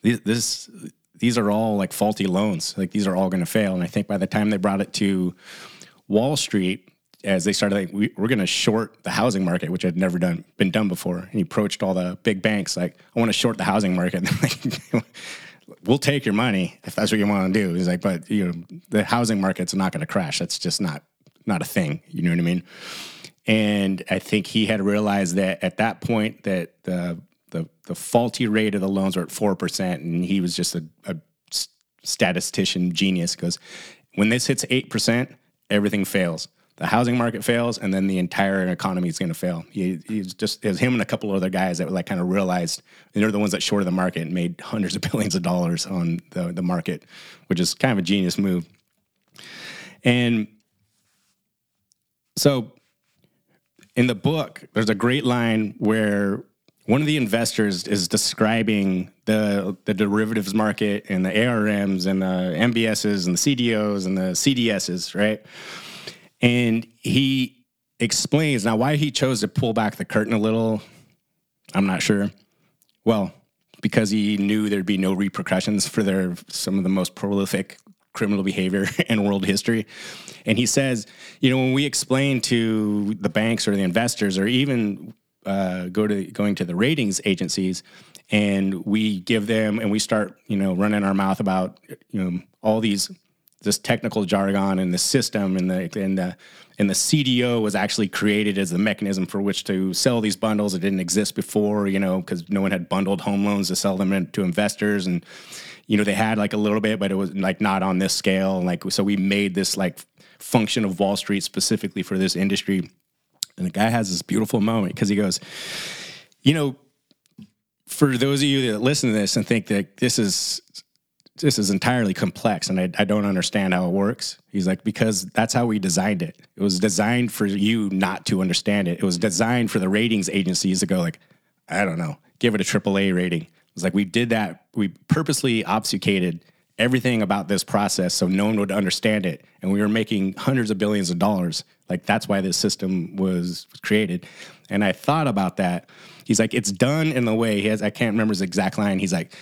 this, this, these are all like faulty loans. Like these are all going to fail. And I think by the time they brought it to Wall Street, as they started like, we, we're going to short the housing market, which had never done been done before. And he approached all the big banks like, I want to short the housing market. Like, we'll take your money if that's what you want to do. He's like, but you know, the housing market's not going to crash. That's just not not a thing. You know what I mean? And I think he had realized that at that point that the the, the faulty rate of the loans were at four percent, and he was just a statistician genius. Because when this hits eight percent, everything fails. The housing market fails, and then the entire economy is going to fail. He, he's just it was him and a couple other guys that were like kind of realized, they're the ones that shorted the market and made hundreds of billions of dollars on the the market, which is kind of a genius move. And so in the book, there's a great line where one of the investors is describing the the derivatives market and the ARMs and the MBSs and the CDOs and the CDSs, right? And he explains now why he chose to pull back the curtain a little. I'm not sure. Well, because he knew there'd be no repercussions for their some of the most prolific criminal behavior in world history. And he says, you know, when we explain to the banks or the investors or even uh, go to going to the ratings agencies and we give them and we start, you know, running our mouth about, you know, all these this technical jargon and the system and the and the and the CDO was actually created as the mechanism for which to sell these bundles. It didn't exist before, you know, because no one had bundled home loans to sell them in- to investors, and you know they had like a little bit, but it was like not on this scale. Like so, we made this like function of Wall Street specifically for this industry. And the guy has this beautiful moment because he goes, you know, for those of you that listen to this and think that this is this is entirely complex and I, I don't understand how it works. He's like, because that's how we designed it. It was designed for you not to understand it. It was designed for the ratings agencies to go like, I don't know, give it a triple A rating. It's like we did that. We purposely obfuscated everything about this process so no one would understand it. And we were making hundreds of billions of dollars. Like that's why this system was created. And I thought about that. He's like, it's done in the way he has, I can't remember his exact line. He's like,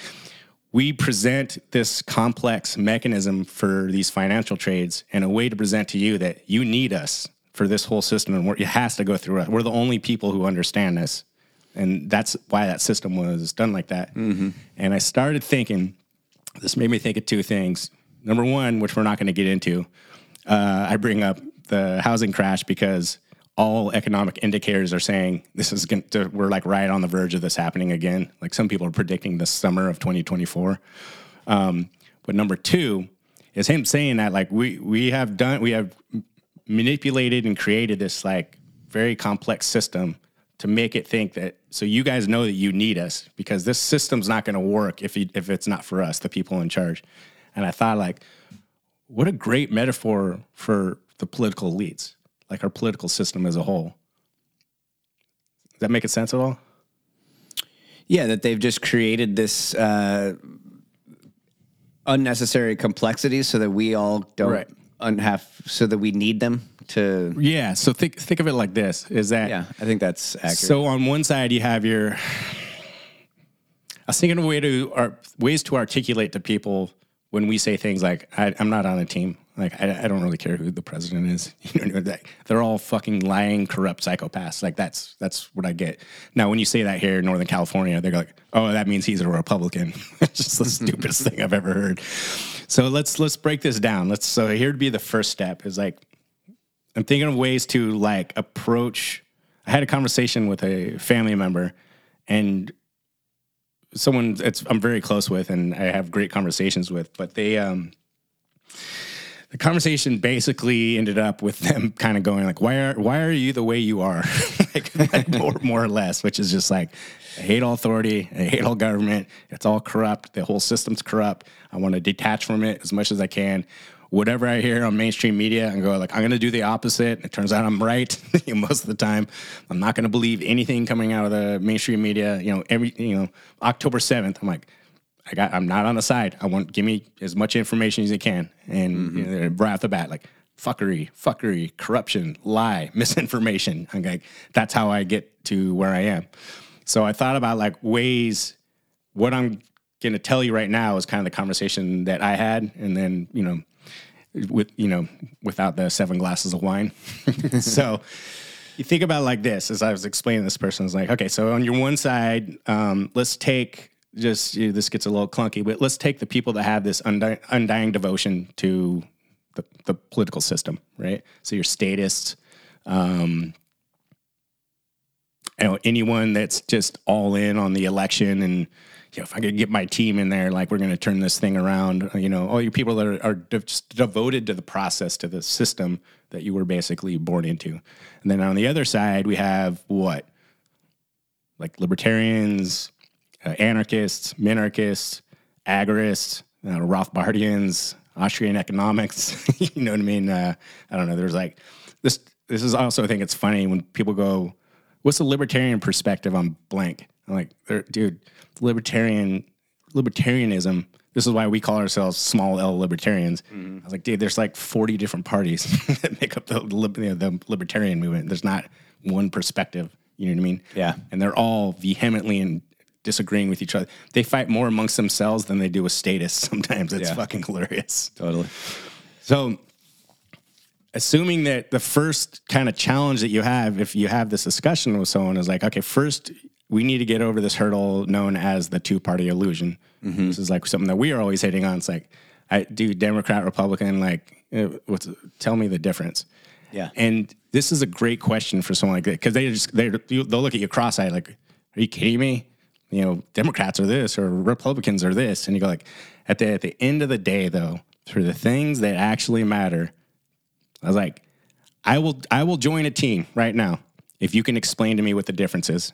we present this complex mechanism for these financial trades and a way to present to you that you need us for this whole system and it has to go through us. We're the only people who understand this. And that's why that system was done like that. Mm-hmm. And I started thinking, this made me think of two things. Number one, which we're not going to get into, uh, I bring up the housing crash because all economic indicators are saying this is going to, we're like right on the verge of this happening again. Like some people are predicting the summer of 2024. Um, but number two is him saying that like we we have done we have manipulated and created this like very complex system to make it think that so you guys know that you need us because this system's not going to work if you, if it's not for us the people in charge. And i thought like what a great metaphor for the political elites like our political system as a whole. Does that make sense at all? Yeah, that they've just created this uh, unnecessary complexity so that we all don't Right. un- have, so that we need them to. yeah so think think of it like this is that Yeah, I think that's accurate. So on one side you have your. I was thinking of a way to ar- ways to articulate to people when we say things like I, "I'm not on a team." Like I, I don't really care who the president is. You know, that they're all fucking lying, corrupt psychopaths. Like that's that's what I get. Now, when you say that here in Northern California, they're like, "Oh, that means he's a Republican." it's just the stupidest thing I've ever heard. So let's let's break this down. Let's so here'd be the first step is like I'm thinking of ways to like approach. I had a conversation with a family member, and someone it's I'm very close with, and I have great conversations with. But they, um, the conversation basically ended up with them kind of going like, "Why are why are you the way you are?" like, like more more or less, which is just like, I hate all authority, I hate all government. It's all corrupt. The whole system's corrupt. I want to detach from it as much as I can. Whatever I hear on mainstream media and go like, I'm going to do the opposite. It turns out I'm right most of the time. I'm not going to believe anything coming out of the mainstream media. You know, every you know October seventh, I'm like, I got, I'm not on the side. I want give me as much information as you can, and you mm-hmm. know, right off the bat, like fuckery, fuckery, corruption, lie, misinformation. I'm like, that's how I get to where I am. So I thought about like ways. What I'm going to tell you right now is kind of the conversation that I had, and then you know, with you know, without the seven glasses of wine. so you think about like this as I was explaining this person, I was like, okay, so on your one side, um, let's take just you know, this gets a little clunky, but let's take the people that have this undying devotion to the, the political system, right? So your statists, um, you know, anyone that's just all in on the election and you know, if I could get my team in there, like we're going to turn this thing around, you know, all you people that are, are de- devoted to the process, to the system that you were basically born into. And then on the other side, we have what? Like libertarians, uh, anarchists, minarchists, agorists, uh, Rothbardians, Austrian economics. you know what I mean? Uh, I don't know. There's like this. This is also I think it's funny when people go, "What's the libertarian perspective on blank?" I'm like, "Er, dude, libertarian libertarianism. This is why we call ourselves small L libertarians. Mm-hmm. I was like, dude, there's like 40 different parties that make up the, you know, the libertarian movement. There's not one perspective. You know what I mean? Yeah. And they're all vehemently and disagreeing with each other. They fight more amongst themselves than they do with statists. Sometimes it's Yeah. fucking hilarious. Totally. So, assuming that the first kind of challenge that you have, if you have this discussion with someone, is like, okay, first we need to get over this hurdle known as the two party illusion. This is like something that we are always hitting on. It's like, I do Democrat, Republican, like, eh, what's tell me the difference. Yeah. And this is a great question for someone like that because they just they they'll look at you cross-eyed like, "Are you kidding me? You know, Democrats are this or Republicans are this," and you go like, at the at the end of the day, though, for the things that actually matter, I was like, I will I will join a team right now if you can explain to me what the difference is.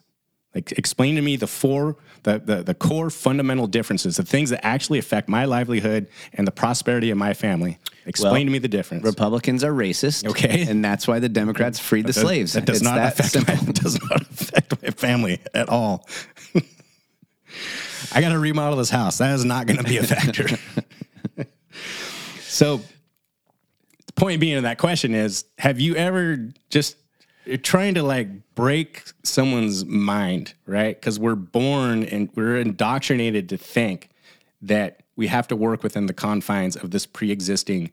Like explain to me the four the, the the core fundamental differences, the things that actually affect my livelihood and the prosperity of my family. Explain Well, to me the difference. Republicans are racist. Okay. And that's why the Democrats freed the That- slaves. That does It's not that affect my, does not affect my family at all. I got to remodel this house. That is not going to be a factor. so, the point being of that question is: Have you ever just you're trying to like break someone's mind, right? Because we're born and we're indoctrinated to think that we have to work within the confines of this pre-existing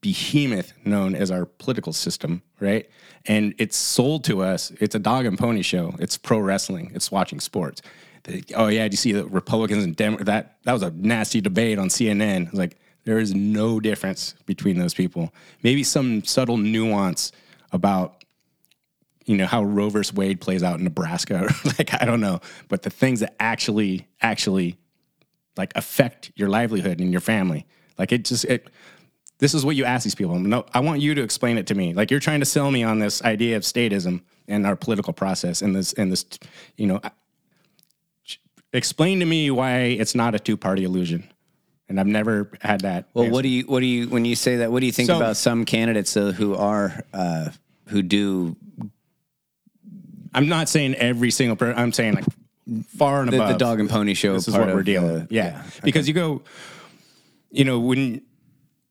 behemoth known as our political system, right? And it's sold to us. It's a dog and pony show. It's pro wrestling. It's watching sports. The- oh yeah, do you see the Republicans and Dem- that? That was a nasty debate on CNN. Like there is no difference between those people. Maybe some subtle nuance about you know how Roe versus Wade plays out in Nebraska. like I don't know, but the things that actually actually like affect your livelihood and your family. Like it just it. This is what you ask these people. No, I want you to explain it to me. Like you're trying to sell me on this idea of statism and our political process and this and this. You know, explain to me why it's not a two party illusion. And I've never had that. Well, answer. what do you what do you when you say that? What do you think So- about some candidates uh, who are uh, who do I'm not saying every single person. I'm saying like far and the, above the dog and pony show? this is what we're dealing with. Yeah. Because you go, you know, when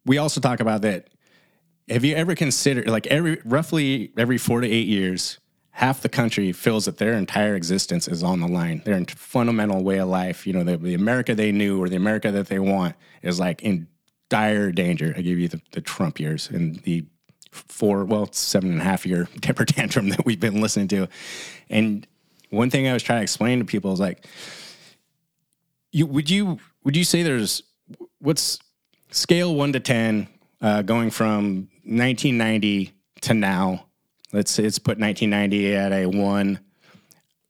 we also talk about that, have you ever considered like every roughly every four to eight years, half the country feels that their entire existence is on the line. Their ent- fundamental way of life, you know, the, the America they knew or the America that they want is like in dire danger. I give you the, the Trump years and the four, well, seven and a half year temper tantrum that we've been listening to. And one thing I was trying to explain to people is like, you would you would you say there's what's scale one to ten uh, going from 1990 to now? Let's it's put 1990 at a one.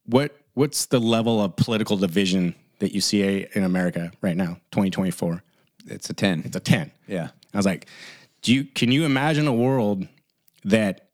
What what's the level of political division that you see in America right now, 2024? It's a ten. It's a 10. Yeah. I was like, do you can you imagine a world that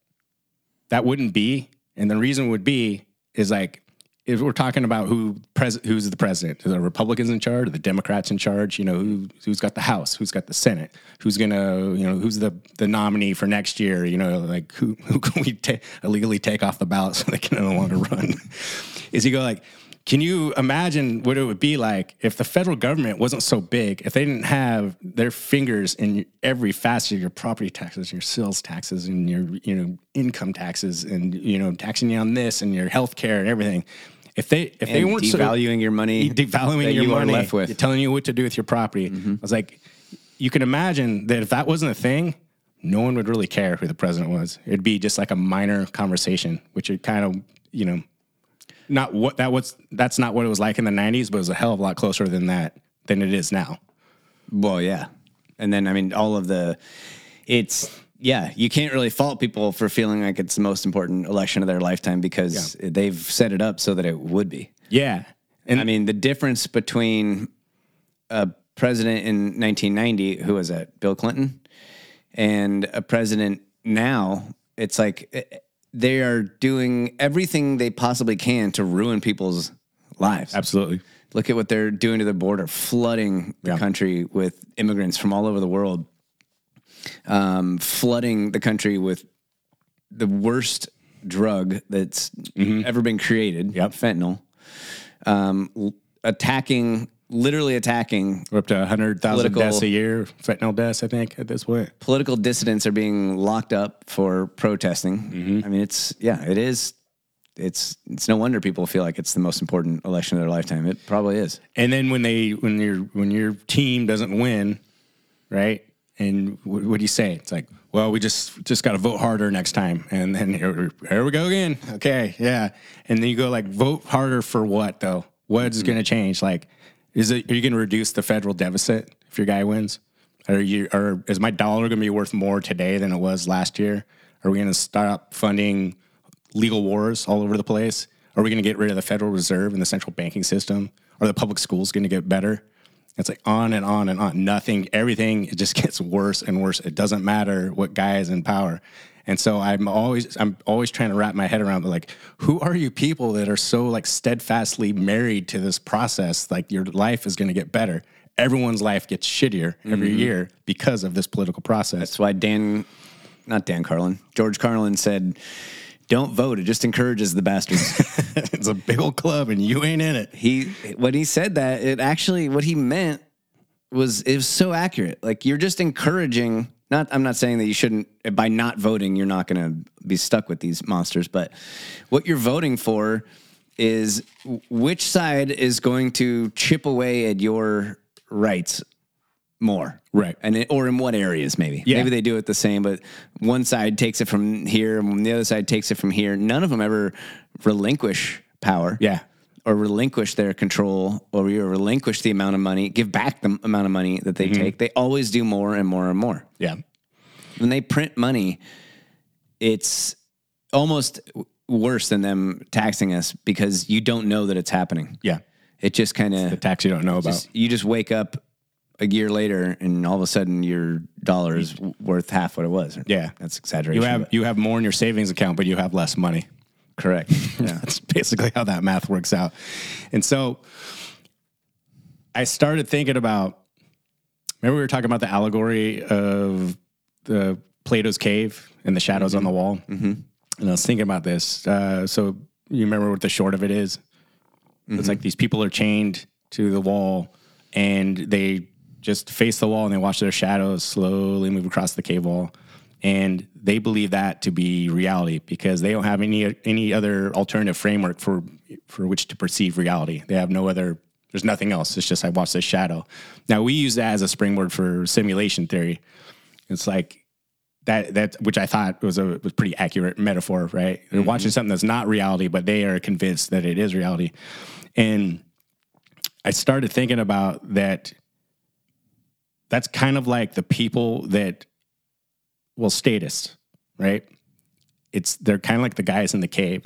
that wouldn't be? And the reason would be is like if we're talking about who pres- who's the president, are the Republicans in charge, are the Democrats in charge? You know, who who's got the House, who's got the Senate, who's gonna, you know, who's the the nominee for next year? You know, like who who can we ta- illegally take off the ballot so they can no longer run? Is he go like? Can you imagine what it would be like if the federal government wasn't so big, if they didn't have their fingers in every facet of your property taxes, your sales taxes, and your you know income taxes, and you know taxing you on this and your health care and everything? If they if they weren't so- devaluing your money devaluing your you money, left with. Mm-hmm. telling you what to do with your property, I was like, you can imagine that if that wasn't a thing, no one would really care who the president was. It'd be just like a minor conversation, which would kind of you know not what that was that's not what it was like in the 90s but it was a hell of a lot closer than that than it is now Well, yeah. And then, I mean, all of the, it's, yeah, you can't really fault people for feeling like it's the most important election of their lifetime because they've set it up so that it would be. yeah And I mean, the difference between a president in 1990, who was that, Bill Clinton, and a president now, it's like they are doing everything they possibly can to ruin people's lives. absolutely Look at what they're doing to the border, flooding the Yeah. country with immigrants from all over the world, um, flooding the country with the worst drug that's ever been created, Yep. fentanyl, um, attacking, literally attacking we're up to 100000 Political- deaths a year fentanyl deaths i think at this point. Political dissidents are being locked up for protesting. Mm-hmm. I mean, it's yeah, it is. It's it's no wonder people feel like it's the most important election of their lifetime. It probably is. and then when they when your when your team doesn't win right? And what, what do you say? It's like well we just just got to vote harder next time. And then here, here we go again. Okay yeah. And then you go like vote harder for what though? What's mm-hmm. going to change? Like is it are you going to reduce the federal deficit if your guy wins are you or is my dollar going to be worth more today than it was last year are we going to stop funding legal wars all over the place are we going to get rid of the federal reserve and the central banking system are the public schools going to get better it's like on and on and on. Nothing, everything it just gets worse and worse. It doesn't matter what guy is in power. And so I'm always I'm always trying to wrap my head around like who are you people that are so like steadfastly married to this process like your life is going to get better. Everyone's life gets shittier every mm-hmm. year because of this political process. That's why Dan, not Dan Carlin, George Carlin said, "Don't vote. It just encourages the bastards." it's a big old club and you ain't in it. he when he said that, it actually what he meant was it was so accurate. Like you're just encouraging. Not, I'm not saying that you shouldn't. By not voting, you're not going to be stuck with these monsters. But what you're voting for is which side is going to chip away at your rights more, Right. And it, or in what areas maybe? Yeah. Maybe they do it the same, but one side takes it from here, and the other side takes it from here. None of them ever relinquish power Yeah. Or relinquish their control or you relinquish the amount of money, give back the amount of money that they mm-hmm. take. They always do more and more and more. Yeah. When they print money, it's almost worse than them taxing us because you don't know that it's happening. Yeah. It just kind of The tax you don't know about. you just wake up a year later and all of a sudden your dollar is worth half what it was. Yeah. That's exaggeration. You have but- you have more in your savings account, but you have less money. Correct. Yeah. That's basically how that math works out. And so I started thinking about remember we were talking about the allegory of the Plato's cave and the shadows on the wall. Mm-hmm. And I was thinking about this. Uh, so you remember what the short of it is? It's like these people are chained to the wall and they just face the wall and they watch their shadows slowly move across the cave wall. And they believe that to be reality because they don't have any any other alternative framework for for which to perceive reality. They have no other there's nothing else. It's just I watch this shadow. Now we use that as a springboard for simulation theory. It's like that that which I thought was a was pretty accurate metaphor, right? They're mm-hmm. watching something that's not reality, but they are convinced that it is reality. And I started thinking about that that's kind of like the people that well statists, right? It's they're kind of like the guys in the cave.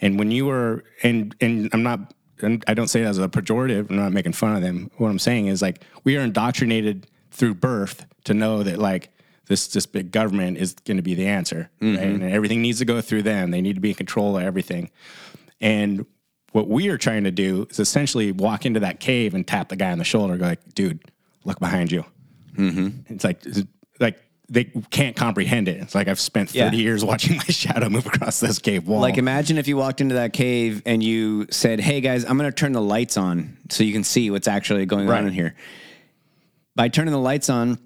And when you were and and I'm not and I don't say that as a pejorative, I'm not making fun of them. What I'm saying is like we are indoctrinated through birth to know that like this this big government is going to be the answer, right? And everything needs to go through them. They need to be in control of everything. And what we are trying to do is essentially walk into that cave and tap the guy on the shoulder, go like, dude, look behind you. Mm-hmm. It's like they can't comprehend it. It's like I've spent 30 Yeah. years watching my shadow move across this cave wall. Like imagine if you walked into that cave and you said, "Hey guys, I'm going to turn the lights on so you can see what's actually going Right. on in here." By turning the lights on,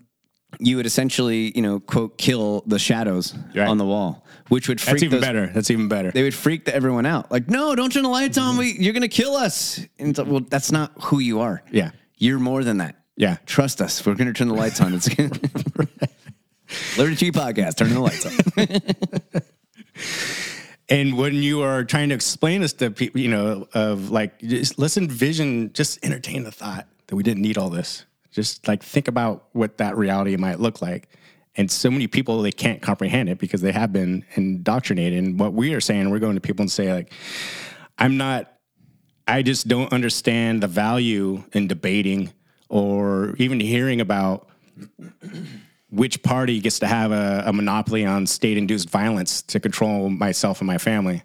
you would essentially, you know, quote, kill the shadows Right. on the wall, which would freak That's even those- better. That's even better. They would freak the, everyone out. Like, no, don't turn the lights on. We, you're going to kill us. And like, well, that's not who you are. Yeah. You're more than that. Yeah. Trust us. We're going to turn the lights on. It's gonna... Liberty Tree Podcast, turning the lights on. And when you are trying to explain this to people, you know, of like, just listen, vision, just entertain the thought that we didn't need all this. Just like think about what that reality might look like. And so many people, they can't comprehend it because they have been indoctrinated. And what we are saying, we're going to people and say, like, I'm not, I just don't understand the value in debating or even hearing about which party gets to have a, a monopoly on state induced violence to control myself and my family.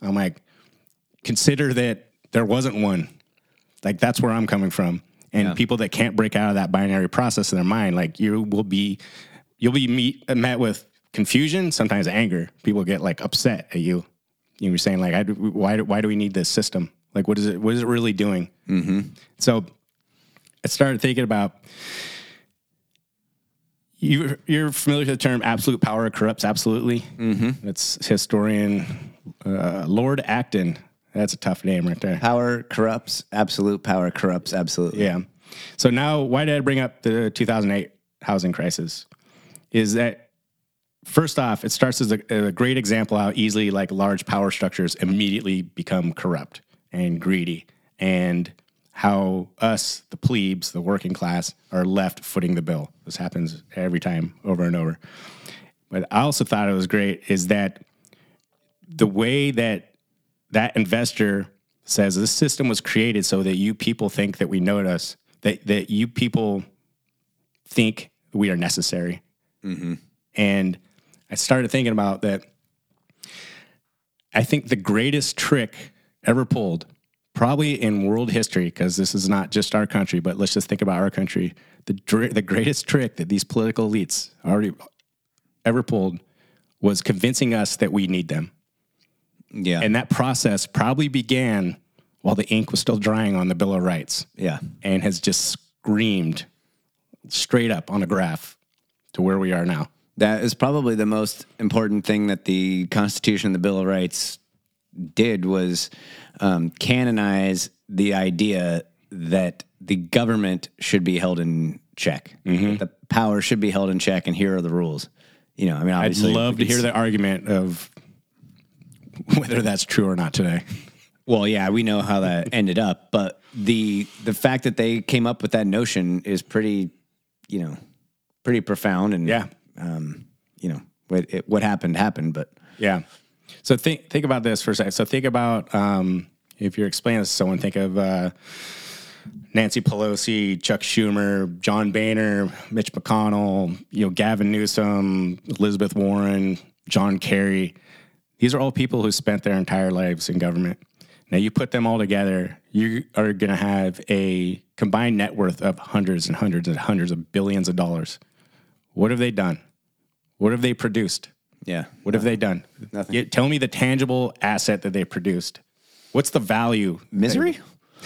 I'm like, consider that there wasn't one. Like, that's where I'm coming from. And Yeah. people that can't break out of that binary process in their mind, like, you will be, you'll be meet, met with confusion, sometimes anger. People get like upset at you. You were saying, like, I, why, do- why do we need this system? Like, what is it, what is it really doing? Mm-hmm. So I started thinking about, you, you're familiar with the term absolute power corrupts absolutely. Mm-hmm. That's historian uh, Lord Acton. That's a tough name right there. Power corrupts. Absolute power corrupts. Absolutely. Yeah. So now, why did I bring up the 2008 housing crisis? Is that first off, it starts as a, a great example how easily like large power structures immediately become corrupt and greedy, and how us, the plebes, the working class, are left footing the bill. This happens every time, over and over. But I also thought it was great is that the way that that investor says this system was created so that you people think that we know us, that that you people think we are necessary. Mm-hmm. And I started thinking about that. I think the greatest trick ever pulled, probably in world history, because this is not just our country, but let's just think about our country. The dr- the greatest trick that these political elites already ever pulled was convincing us that we need them. Yeah. And that process probably began while the ink was still drying on the Bill of Rights yeah. and has just screamed straight up on a graph to where we are now. That is probably the most important thing that the Constitution, the Bill of Rights, did was um, canonize the idea that the government should be held in check. Mm-hmm. The power should be held in check, and here are the rules. You know, I mean, I'd love to hear the argument of whether that's true or not today. Well, yeah, we know how that ended up, but the the fact that they came up with that notion is pretty, you know, pretty profound. And Yeah. um, you know, what it, what happened happened, but Yeah. So think think about this for a second. So think about um, if you're explaining this to someone, think of uh, Nancy Pelosi, Chuck Schumer, John Boehner, Mitch McConnell, you know, Gavin Newsom, Elizabeth Warren, John Kerry. These are all people who spent their entire lives in government. Now you put them all together, you are going to have a combined net worth of hundreds and hundreds and hundreds of billions of dollars. What have they done? What have they produced? Yeah, What have they done? Nothing. Yeah, tell me the tangible asset that they produced. What's the value? misery.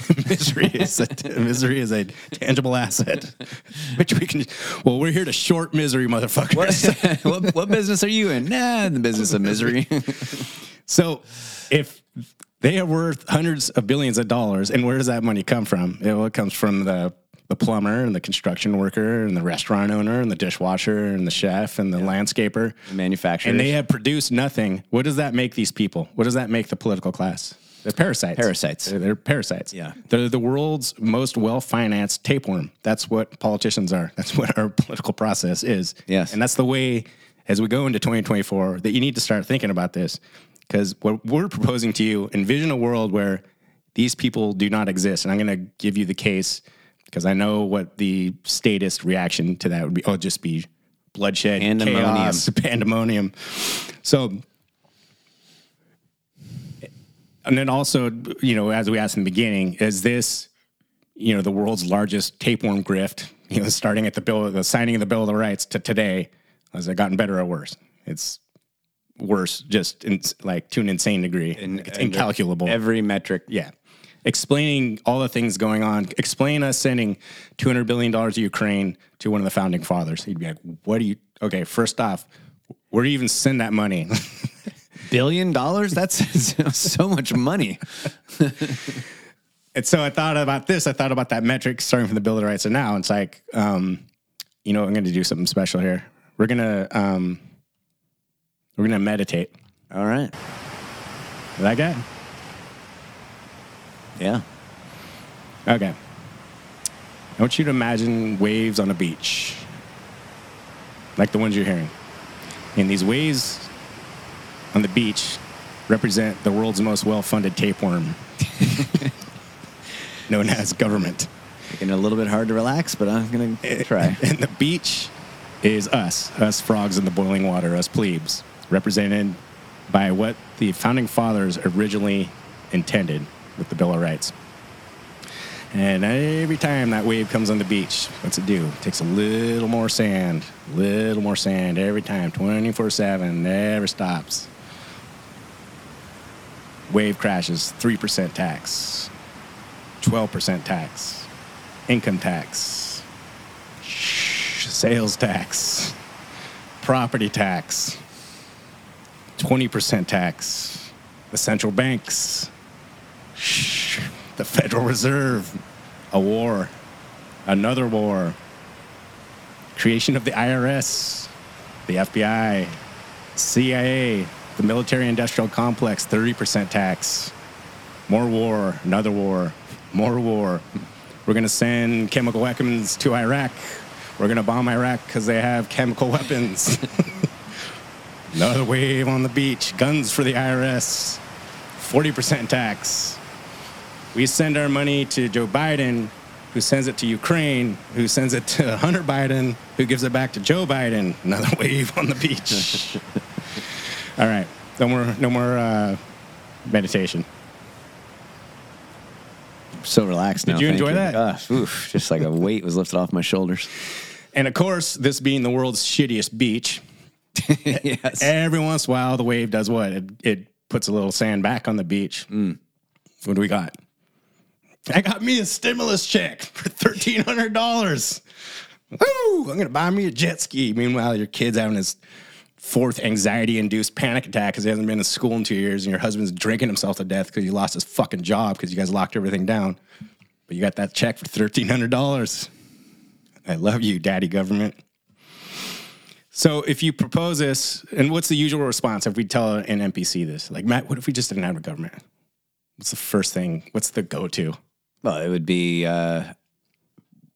misery is a misery is a tangible asset. Which we can. Well, we're here to short misery, motherfuckers. what, what business are you in? Nah, in the business of misery. So, if they are worth hundreds of billions of dollars, and where does that money come from? It, well, it comes from the the plumber and the construction worker and the restaurant owner and the dishwasher and the chef and the landscaper. Manufacturers. And they have produced nothing. What does that make these people? What does that make the political class? They're parasites. Parasites. They're, they're parasites. Yeah. They're the world's most well financed tapeworm. That's what politicians are. That's what our political process is. Yes. And that's the way, as we go into 2024, that you need to start thinking about this. Because what we're proposing to you, envision a world where these people do not exist. And I'm going to give you the case because I know what the statist reaction to that would be. Oh, just be bloodshed, Pandemonium. chaos, pandemonium. So And then also, you know, as we asked in the beginning, is this, you know, the world's largest tapeworm grift? You know, starting at the bill, the signing of the Bill of the Rights to today, has it gotten better or worse? It's worse, just in, like to an insane degree. it's incalculable. Every metric. Yeah. Explaining all the things going on, explain us sending $200 billion to Ukraine to one of the founding fathers. He'd be like, what do you, okay, first off, where do you even send that money? Billion dollars? That's so much money. and so I thought about this. I thought about that metric starting from the Bill of Rights. And now it's like, um, you know, I'm going to do something special here. We're going to, um, we're going to meditate. All right. That guy? Yeah. Okay. I want you to imagine waves on a beach, like the ones you're hearing. And these waves on the beach represent the world's most well funded tapeworm, known as government. Making it a little bit hard to relax, but I'm going to try. And the beach is us, us frogs in the boiling water, us plebes, represented by what the founding fathers originally intended with the Bill of Rights. And every time that wave comes on the beach, what's it do? It takes a little more sand, a little more sand every time, 24 7, never stops. Wave crashes, 3% tax, 12% tax, income tax, sales tax, property tax, 20% tax, the central banks, the Federal Reserve, a war, another war, creation of the IRS, the FBI, CIA, the military industrial complex, 30% tax, more war, another war, more war. We're going to send chemical weapons to Iraq. We're going to bomb Iraq because they have chemical weapons. Another wave on the beach, guns for the IRS, 40% tax. We send our money to Joe Biden, who sends it to Ukraine, who sends it to Hunter Biden, who gives it back to Joe Biden. Another wave on the beach. All right, no more, no more uh, meditation. so relaxed Did you enjoy that? Ah, oof, just like a weight was lifted off my shoulders. And of course, this being the world's shittiest beach, yes. every once in a while the wave does what? It, it puts a little sand back on the beach. What do we got? I got me a stimulus check for thirteen hundred dollars. Woo! I'm gonna buy me a jet ski. Meanwhile, your kid's having his fourth anxiety-induced panic attack because he hasn't been to school in two years, and your husband's drinking himself to death because he lost his fucking job because you guys locked everything down. But you got that check for thirteen hundred dollars. I love you, Daddy Government. So if you propose this, and what's the usual response if we tell an NPC this? Like, Matt, what if we just didn't have a government? What's the first thing? What's the go-to? Well, it would be uh,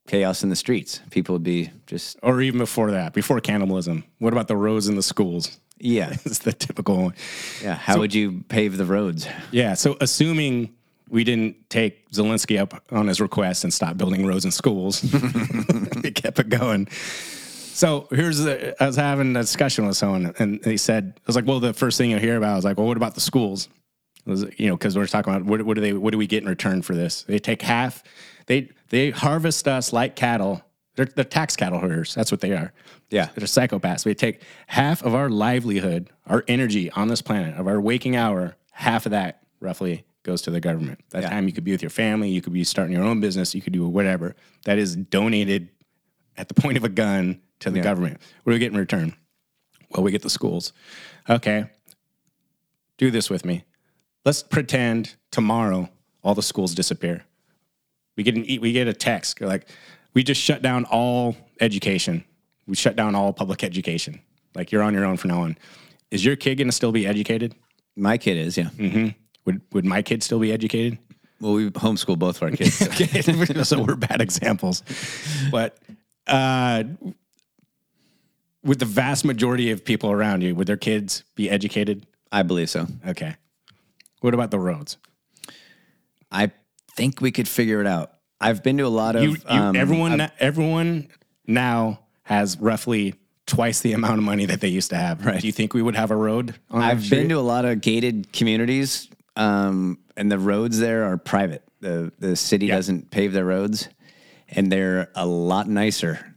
chaos in the streets. People would be just, Or even before that, before cannibalism. What about the roads and the schools? yeah. It's the typical one. Yeah. How So- would you pave the roads? Yeah. So assuming we didn't take Zelensky up on his request and stop building roads and schools, we kept it going. So here's the, I was having a discussion with someone and they said, I was like, well, the first thing you'll hear about, I was like, well, what about the schools? You know, because we're talking about what, what do they, what do we get in return for this? They take half, they, they harvest us like cattle. They're, they're tax cattle herders. That's what they are. Yeah. They're psychopaths. They take half of our livelihood, our energy on this planet, of our waking hour, half of that roughly goes to the government. That Yeah. time you could be with your family, you could be starting your own business, you could do whatever. That is donated at the point of a gun to the Yeah. government. What do we get in return? Well, we get the schools. Okay. Do this with me. Let's pretend tomorrow all the schools disappear. We get an e- we get a text like we just shut down all education. We shut down all public education. Like you're on your own from now on. Is your kid going to still be educated? My kid is, yeah. Would would my kid still be educated? Well, we homeschool both of our kids. so- okay, so we're bad examples. But uh, would the vast majority of people around you, would their kids be educated? I believe so. Okay. What about the roads? I think we could figure it out. I've been to a lot of You, you, um, everyone, I've- everyone now has roughly twice the amount of money that they used to have. Right? Do you think we would have a road? On I've been to a lot of gated communities, um, and the roads there are private. the The city doesn't pave their roads, and they're a lot nicer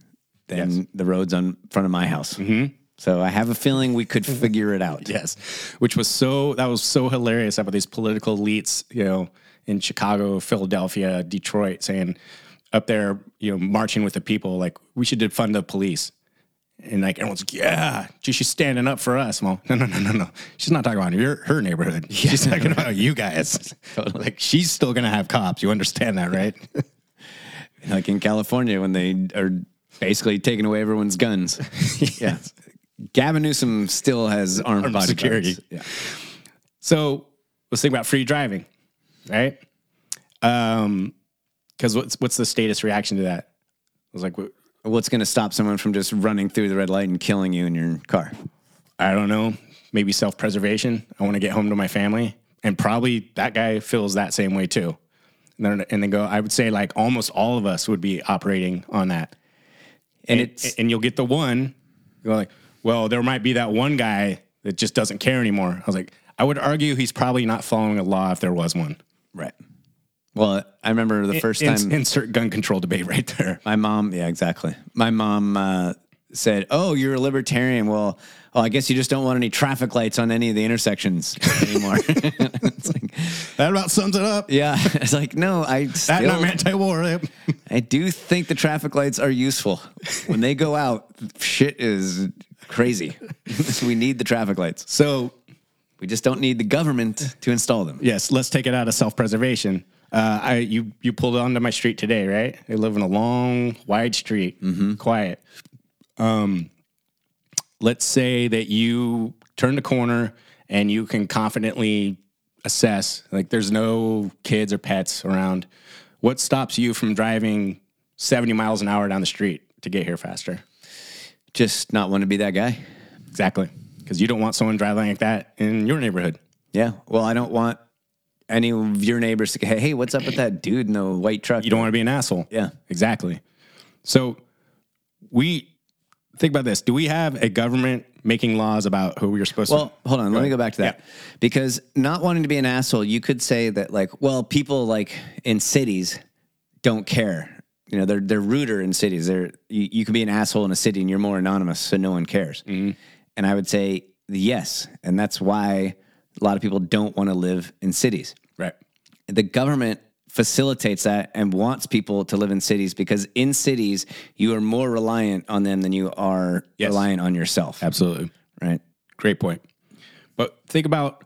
than the roads on front of my house. Mm-hmm. So I have a feeling we could mm-hmm. figure it out. Yes, which was so that was so hilarious about these political elites, you know, in Chicago, Philadelphia, Detroit, saying up there, you know, marching with the people, like we should defund the police. And like everyone's like, yeah, she- she's standing up for us. Well, no, no, no, no, no. She's not talking about your her neighborhood. She's talking about you guys. Like she's still gonna have cops. You understand that, right? Like in California when they are basically taking away everyone's guns. yeah. Gavin Newsom still has armed, Armed security. Yeah. So let's think about free driving, right? Um, because what's what's the statist reaction to that? I was like, "What- What's going to stop someone from just running through the red light and killing you in your car? I don't know, maybe self preservation. I want to get home to my family, and probably that guy feels that same way too. And then, and then go. I would say like almost all of us would be operating on that, And and it's and you'll get the one. Like, well, there might be that one guy that just doesn't care anymore. I was like, I would argue he's probably not following a law if there was one. right. Well, I remember the first In- time insert gun control debate right there. my mom, yeah, exactly. My mom uh, said, "Oh, you're a libertarian. Well, oh, I guess you just don't want any traffic lights on any of the intersections anymore." it's like, That about sums it up. yeah, it's like no, I That still, and I'm anti-war. I do think the traffic lights are useful. When they go out, shit is crazy. we need the traffic lights. So We just don't need the government to install them. yes, let's take it out of self-preservation. Uh, I you you pulled onto my street today, right? I live in a long, wide street, quiet. Um, let's say that you turn the corner and you can confidently assess, like there's no kids or pets around. What stops you from driving 70 miles an hour down the street to get here faster? Just not want to be that guy. Exactly, because you don't want someone driving like that in your neighborhood. Yeah. Well, I don't want any of your neighbors to hey, hey, what's up with that dude in the white truck? You don't want to be an asshole. Yeah. Exactly. So we think about this. Do we have a government making laws about who we're supposed Well, to? Well, hold on. Let me go back to that. Yeah. Because not wanting to be an asshole, you could say that like, well, people like in cities don't care. You know, they're they're ruder in cities. They're you, you could be an asshole in a city and you're more anonymous, so no one cares. Mm-hmm. And I would say yes, and that's why a lot of people don't want to live in cities. Right. The government facilitates that and wants people to live in cities because in cities you are more reliant on them than you are Yes. reliant on yourself. Absolutely. Right. Great point. But think about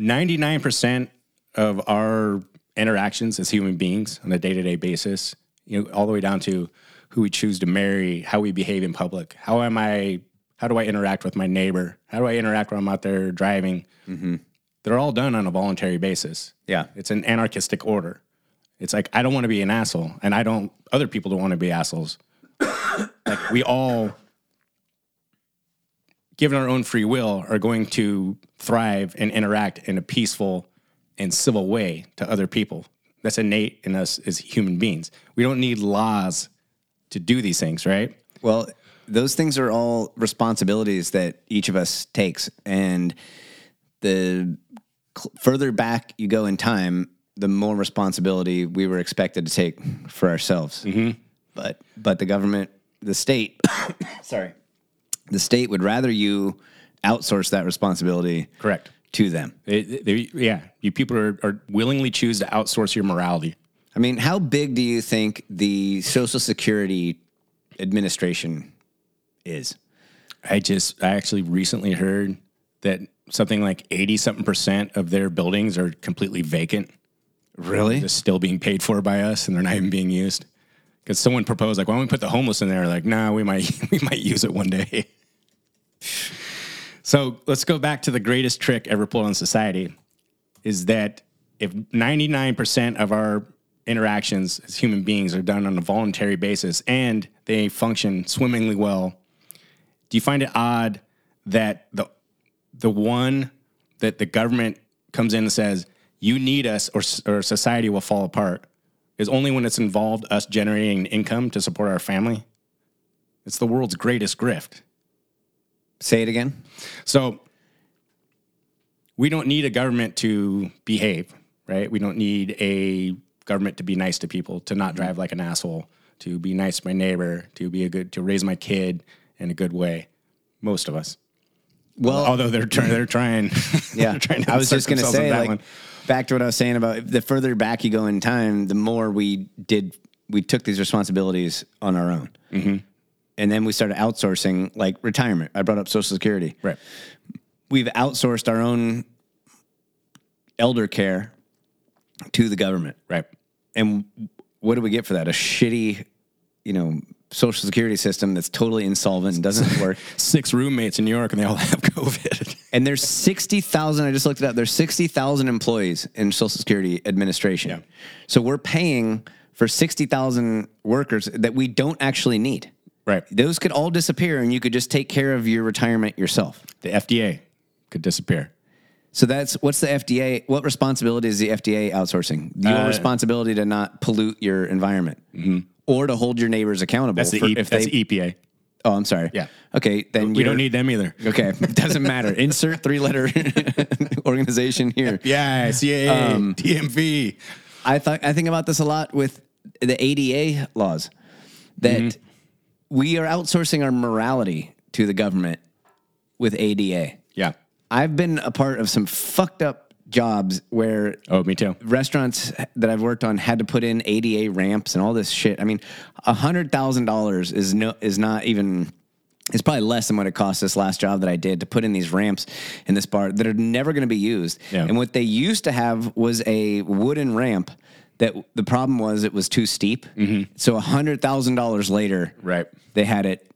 99% of our interactions as human beings on a day to day basis, you know, all the way down to who we choose to marry, how we behave in public. How am I, how do I interact with my neighbor? How do I interact when I'm out there driving? Mm-hmm. They're all done on a voluntary basis. Yeah. It's an anarchistic order. It's like, I don't want to be an asshole, and I don't, other people don't want to be assholes. like, we all given our own free will, are going to thrive and interact in a peaceful and civil way to other people. That's innate in us as human beings. We don't need laws to do these things, right? Well, those things are all responsibilities that each of us takes, and the cl- further back you go in time, the more responsibility we were expected to take for ourselves. Mm-hmm. But but the government, the state, sorry, the state would rather you outsource that responsibility Correct. To them. They, they, yeah, you people are, are willingly choose to outsource your morality. I mean, how big do you think the Social Security Administration is? I just, I actually recently heard that something like 80 something percent of their buildings are completely vacant. Really? Just still being paid for by us and they're not even being used. Because someone proposed, like, why don't we put the homeless in there? Like, nah, we might, we might use it one day. so let's go back to the greatest trick ever pulled on society is that if 99% of our interactions as human beings are done on a voluntary basis and they function swimmingly well, do you find it odd that the the one that the government comes in and says you need us or, or society will fall apart is only when it's involved us generating income to support our family? It's the world's greatest grift Say it again. so we don't need a government to behave right? We don't need a government to be nice to people, to not drive like an asshole, to be nice to my neighbor, to be a good, to raise my kid in a good way. Most of us. Well, although they're trying, they're trying. Yeah, they're trying to I was just themselves in say, that like, one. back to what I was saying about the further back you go in time, the more we did, we took these responsibilities on our own, mm-hmm. And then we started outsourcing, like retirement. I brought up Social Security. right. We've outsourced our own elder care to the government, Right. and what do we get for that? A shitty, you know, Social Security system that's totally insolvent and doesn't work. Six roommates in New York and they all have COVID. And there's 60,000, I just looked it up, there's 60,000 employees in Social Security Administration. Yeah. So we're paying for 60,000 workers that we don't actually need. Right. Those could all disappear and you could just take care of your retirement yourself. The FDA could disappear. So that's what's the FDA, what responsibility is the FDA outsourcing? Your Uh, responsibility to not pollute your environment or to hold your neighbors accountable. That's the, for e- if that's they, EPA. Oh, I'm sorry. Yeah. Okay, then We don't need them either. Okay, doesn't matter. Insert three letter organization here. Yeah, CAA, Um, DMV. I thought I think about this a lot with the ADA laws that Mm-hmm. We are outsourcing our morality to the government with ADA. Yeah. I've been a part of some fucked up jobs where Oh, me too. restaurants that I've worked on had to put in ADA ramps and all this shit. I mean, a hundred thousand dollars is no is not even. It's probably less than what it cost this last job that I did to put in these ramps in this bar that are never going to be used. Yeah. And what they used to have was a wooden ramp that the problem was it was too steep. So a hundred thousand dollars later, Mm-hmm. Right. they had it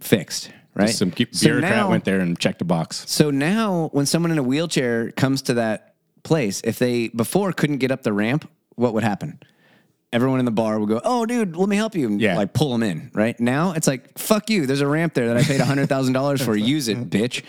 fixed. Right. Some bu- So now- went there and checked a box. so now, when someone in a wheelchair comes to that place, if they before couldn't get up the ramp, what would happen? Everyone in the bar would go, "Oh, dude, let me help you." and, Yeah. like pull them in. Right now, it's like, "Fuck you." There's a ramp there that I paid hundred thousand dollars for. Use it, bitch.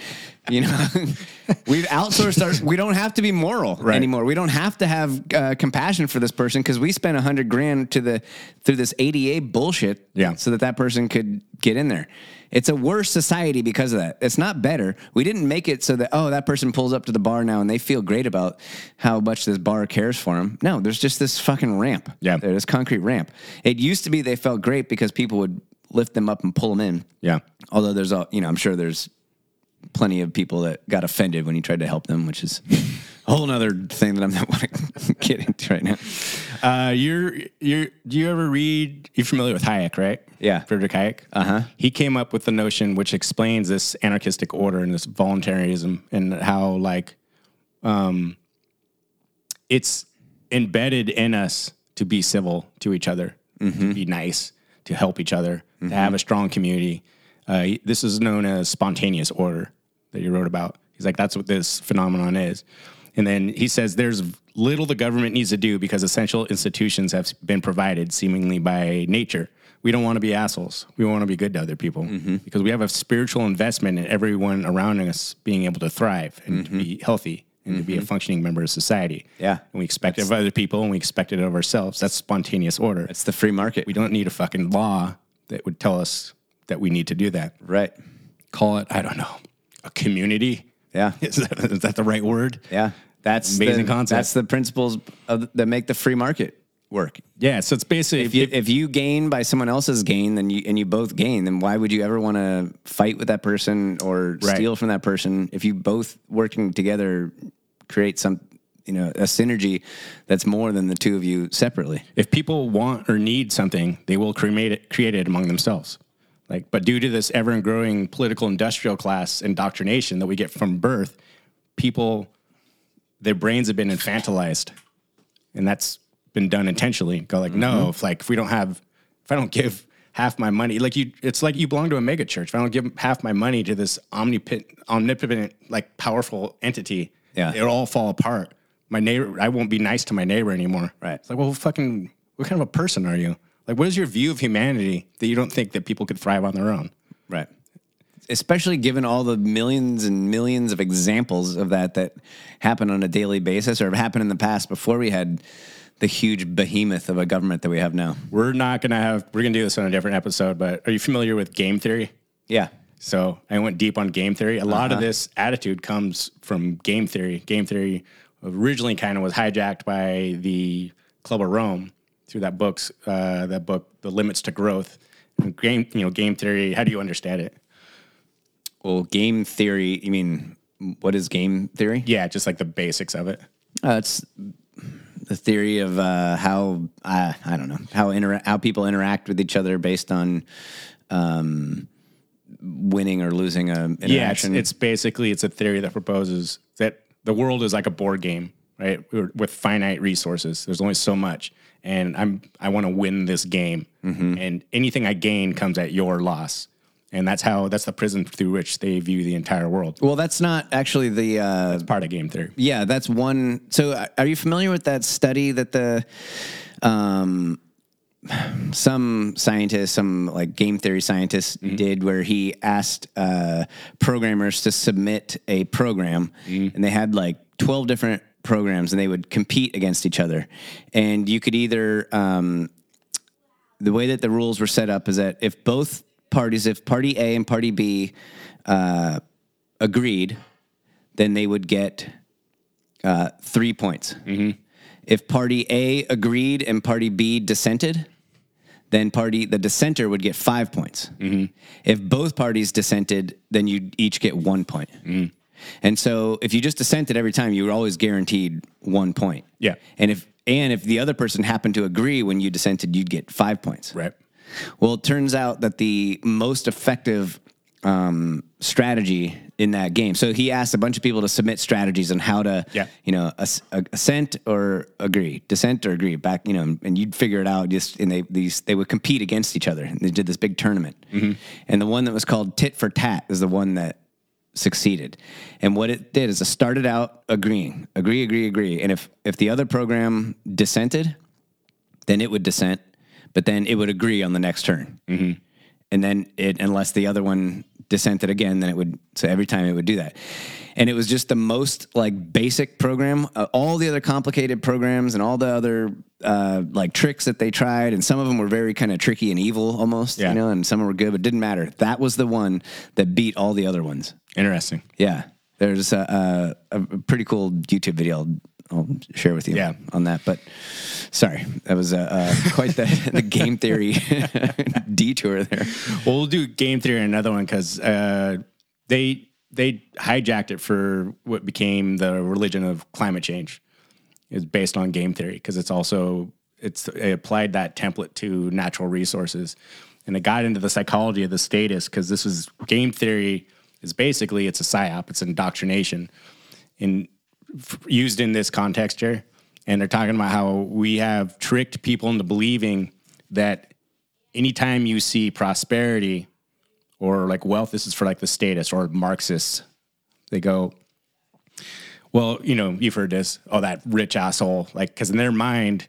You know, we've outsourced our. We don't have to be moral anymore. We don't have to have uh, compassion for this person because we spent a hundred grand to the through this ADA bullshit. Yeah. so that that person could get in there. It's a worse society because of that. It's not better. We didn't make it so that oh that person pulls up to the bar now and they feel great about how much this bar cares for them. No, there's just this fucking ramp. Yeah. this concrete ramp. It used to be they felt great because people would lift them up and pull them in. Yeah. Although there's a you know I'm sure there's plenty of people that got offended when you tried to help them, which is whole other thing that I'm not want to get into right now. Uh, you're you're. Do you ever read? You're familiar with Hayek, right? Yeah. Friedrich Hayek. Uh Uh-huh. He came up with the notion which explains this anarchistic order and this voluntarism and how like, um, it's embedded in us to be civil to each other, to be nice, to help each other, to have a strong community. Uh, this is known as spontaneous order that you wrote about. He's like, that's what this phenomenon is. And then he says there's little the government needs to do because essential institutions have been provided seemingly by nature. We don't want to be assholes. We want to be good to other people mm-hmm. because we have a spiritual investment in everyone around us being able to thrive and to mm-hmm. be healthy and to be a mm-hmm. functioning member of society. Yeah. And we expect it of other people and we expect it of ourselves. That's spontaneous order. It's the free market. we don't need a fucking law that would tell us that we need to do that. right. Call it, I don't know, a community. Yeah. Is that, is that the right word? Yeah, that's Amazing the, concept. That's the principles of, that make the free market work. Yeah. So it's basically If you if you gain by someone else's gain, then you and you both gain, then why would you ever want to fight with that person or Right. steal from that person? If you both working together create some, you know, a synergy that's more than the two of you separately. if people want or need something, they will create it, create it among themselves. Like, but due to this ever growing political industrial class indoctrination that we get from birth, people, their brains have been infantilized, and that's been done intentionally. Go like, no, mm-hmm. if like if we don't have, if I don't give half my money, like you, it's like you belong to a mega church. If I don't give half my money to this omnipotent, omnipotent, like powerful entity, Yeah. it'll all fall apart. My neighbor, I won't be nice to my neighbor anymore. Right. It's like, well, fucking, what kind of a person are you? Like, what is your view of humanity that you don't think that people could thrive on their own? Right. Especially given all the millions and millions of examples of that that happen on a daily basis or have happened in the past before we had the huge behemoth of a government that we have now. We're not gonna have. We're gonna do this on a different episode. But are you familiar with game theory? Yeah. So I went deep on game theory. A lot of this attitude comes from game theory. Game theory originally kind of was hijacked by the Club of Rome through that books uh, that book, The Limits to Growth. And game, you know, game theory. How do you understand it? Well, game theory. You mean what is game theory? Yeah, just like the basics of it. Uh, it's the theory of uh, how uh, I don't know how intera- how people interact with each other based on um, winning or losing a interaction. Yeah, it's, it's basically it's a theory that proposes that the world is like a board game, right? With finite resources, there's only so much, and I'm I want to win this game, and anything I gain comes at your loss, and that's how that's the prism through which they view the entire world. well, that's not actually the. Uh, It's part of game theory. yeah, that's one. So, uh, are you familiar with that study that the um, some scientists, some like game theory scientists did, where he asked uh, programmers to submit a program, and they had like twelve different programs, and they would compete against each other, and you could either um, the way that the rules were set up is that if both parties, if party A and party B uh, agreed, then they would get uh, three points. If party A agreed and party B dissented, then party the dissenter would get five points. If both parties dissented, then you'd each get one point. And so if you just dissented every time, you were always guaranteed one point. Yeah. And if and if the other person happened to agree when you dissented, you'd get five points. Right. Well, it turns out that the most effective um, strategy in that game. So he asked a bunch of people to submit strategies on how to, Yeah. you know, ass- assent or agree, dissent or agree. Back, you know, and you'd figure it out. Just and they these they would compete against each other. And they did this big tournament. And the one that was called tit for tat is the one that succeeded. And what it did is it started out agreeing, agree, agree, agree. And if if the other program dissented, then it would dissent, but then it would agree on the next turn. And then it, unless the other one dissented again, then it would. So every time it would do that, and it was just the most like basic program. Uh, all the other complicated programs and all the other uh, like tricks that they tried, and some of them were very kind of tricky and evil almost, Yeah. you know, and some were good, but didn't matter. That was the one that beat all the other ones. Interesting. Yeah, there's a, a, a pretty cool YouTube video. I'll, share with you Yeah. on that. But sorry, that was uh, uh, quite the, the game theory detour there. Well, we'll do game theory in another one because uh, they they hijacked it for what became the religion of climate change. It's based on game theory because it's also it's it applied that template to natural resources, and it got into the psychology of the status because this is game theory is basically it's a psyop, it's indoctrination, in f- used in this context here, and they're talking about how we have tricked people into believing that anytime you see prosperity or like wealth, this is for like the statists or Marxists, they go, well, you know, you've heard this, oh, that rich asshole. Like, because in their mind,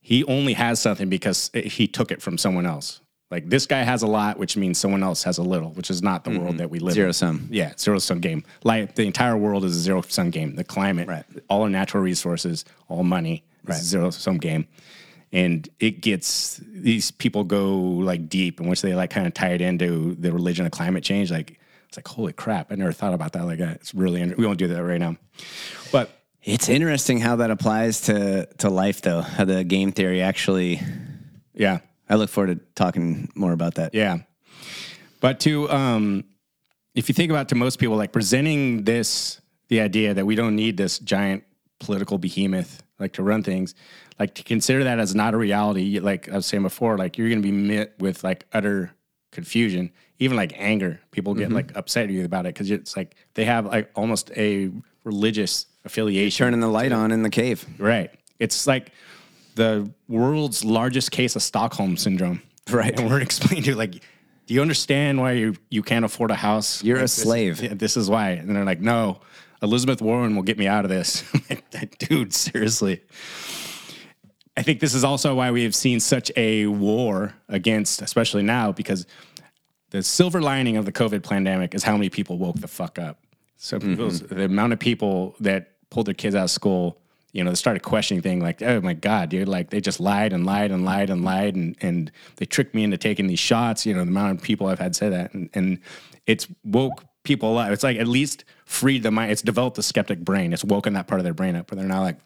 he only has something because he took it from someone else. Like, this guy has a lot, which means someone else has a little, which is not the world mm-hmm. that we live Zero in. sum. Yeah, zero sum game. Like, the entire world is a zero sum game. The climate, Right. all our natural resources, all money, a zero sum game and it gets these people go like deep in which they like kind of tie it into the religion of climate change like it's like holy crap i never thought about that like that it's really we won't do that right now but It's interesting how that applies to to life, though. How the game theory actually. yeah I look forward to talking more about that. yeah but to um if you think about to most people like presenting this the idea that we don't need this giant political behemoth like to run things like to consider that as not a reality like i was saying before like you're going to be met with like utter confusion even like anger people get like upset at you about it because it's like they have like almost a religious affiliation Turning the light on in the cave. Right. It's like the world's largest case of Stockholm syndrome. Right. And we're explaining to you, like, do you understand why you, you can't afford a house? You're a Like, this- slave. yeah, this is why. And they're like, no, Elizabeth Warren will get me out of this. Dude, seriously. I think this is also why we have seen such a war against, especially now, because the silver lining of the COVID pandemic is how many people woke the fuck up. So mm-hmm. people's- the amount of people that pulled their kids out of school, you know, they started questioning things like, oh my God, dude, like they just lied and lied and lied and lied and, and they tricked me into taking these shots. You know, the amount of people I've had say that. And, and it's woke people up. It's like at least freed the mind. It's developed the skeptic brain. It's woken that part of their brain up. But they're not like,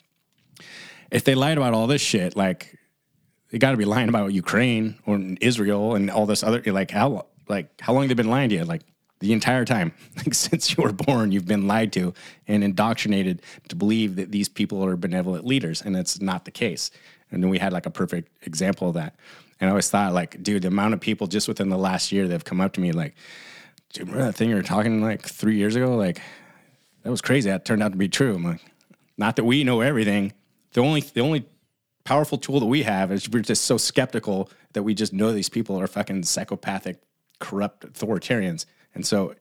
if they lied about all this shit, like they got to be lying about Ukraine or Israel and all this other. Like how like how long they been lying to you? Like the entire time, like since you were born, you've been lied to and indoctrinated to believe that these people are benevolent leaders, and it's not the case. And then we had like a perfect example of that. And I always thought, like, dude, the amount of people just within the last year that have come up to me, like, dude, remember that thing you were talking like three years ago? Like, that was crazy. That turned out to be true. I'm like, not that we know everything. The only the only powerful tool that we have is we're just so skeptical that we just know these people are fucking psychopathic, corrupt authoritarians. And so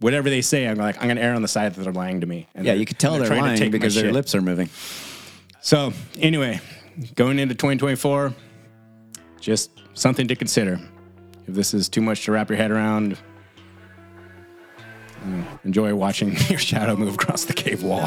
whatever they say, I'm like, I'm gonna err on the side that they're lying to me. And Yeah, you could tell they're, trying to lying take because their shit. lips are moving. So anyway, going into 2024, just something to consider. If this is too much to wrap your head around, you enjoy watching your shadow move across the cave wall.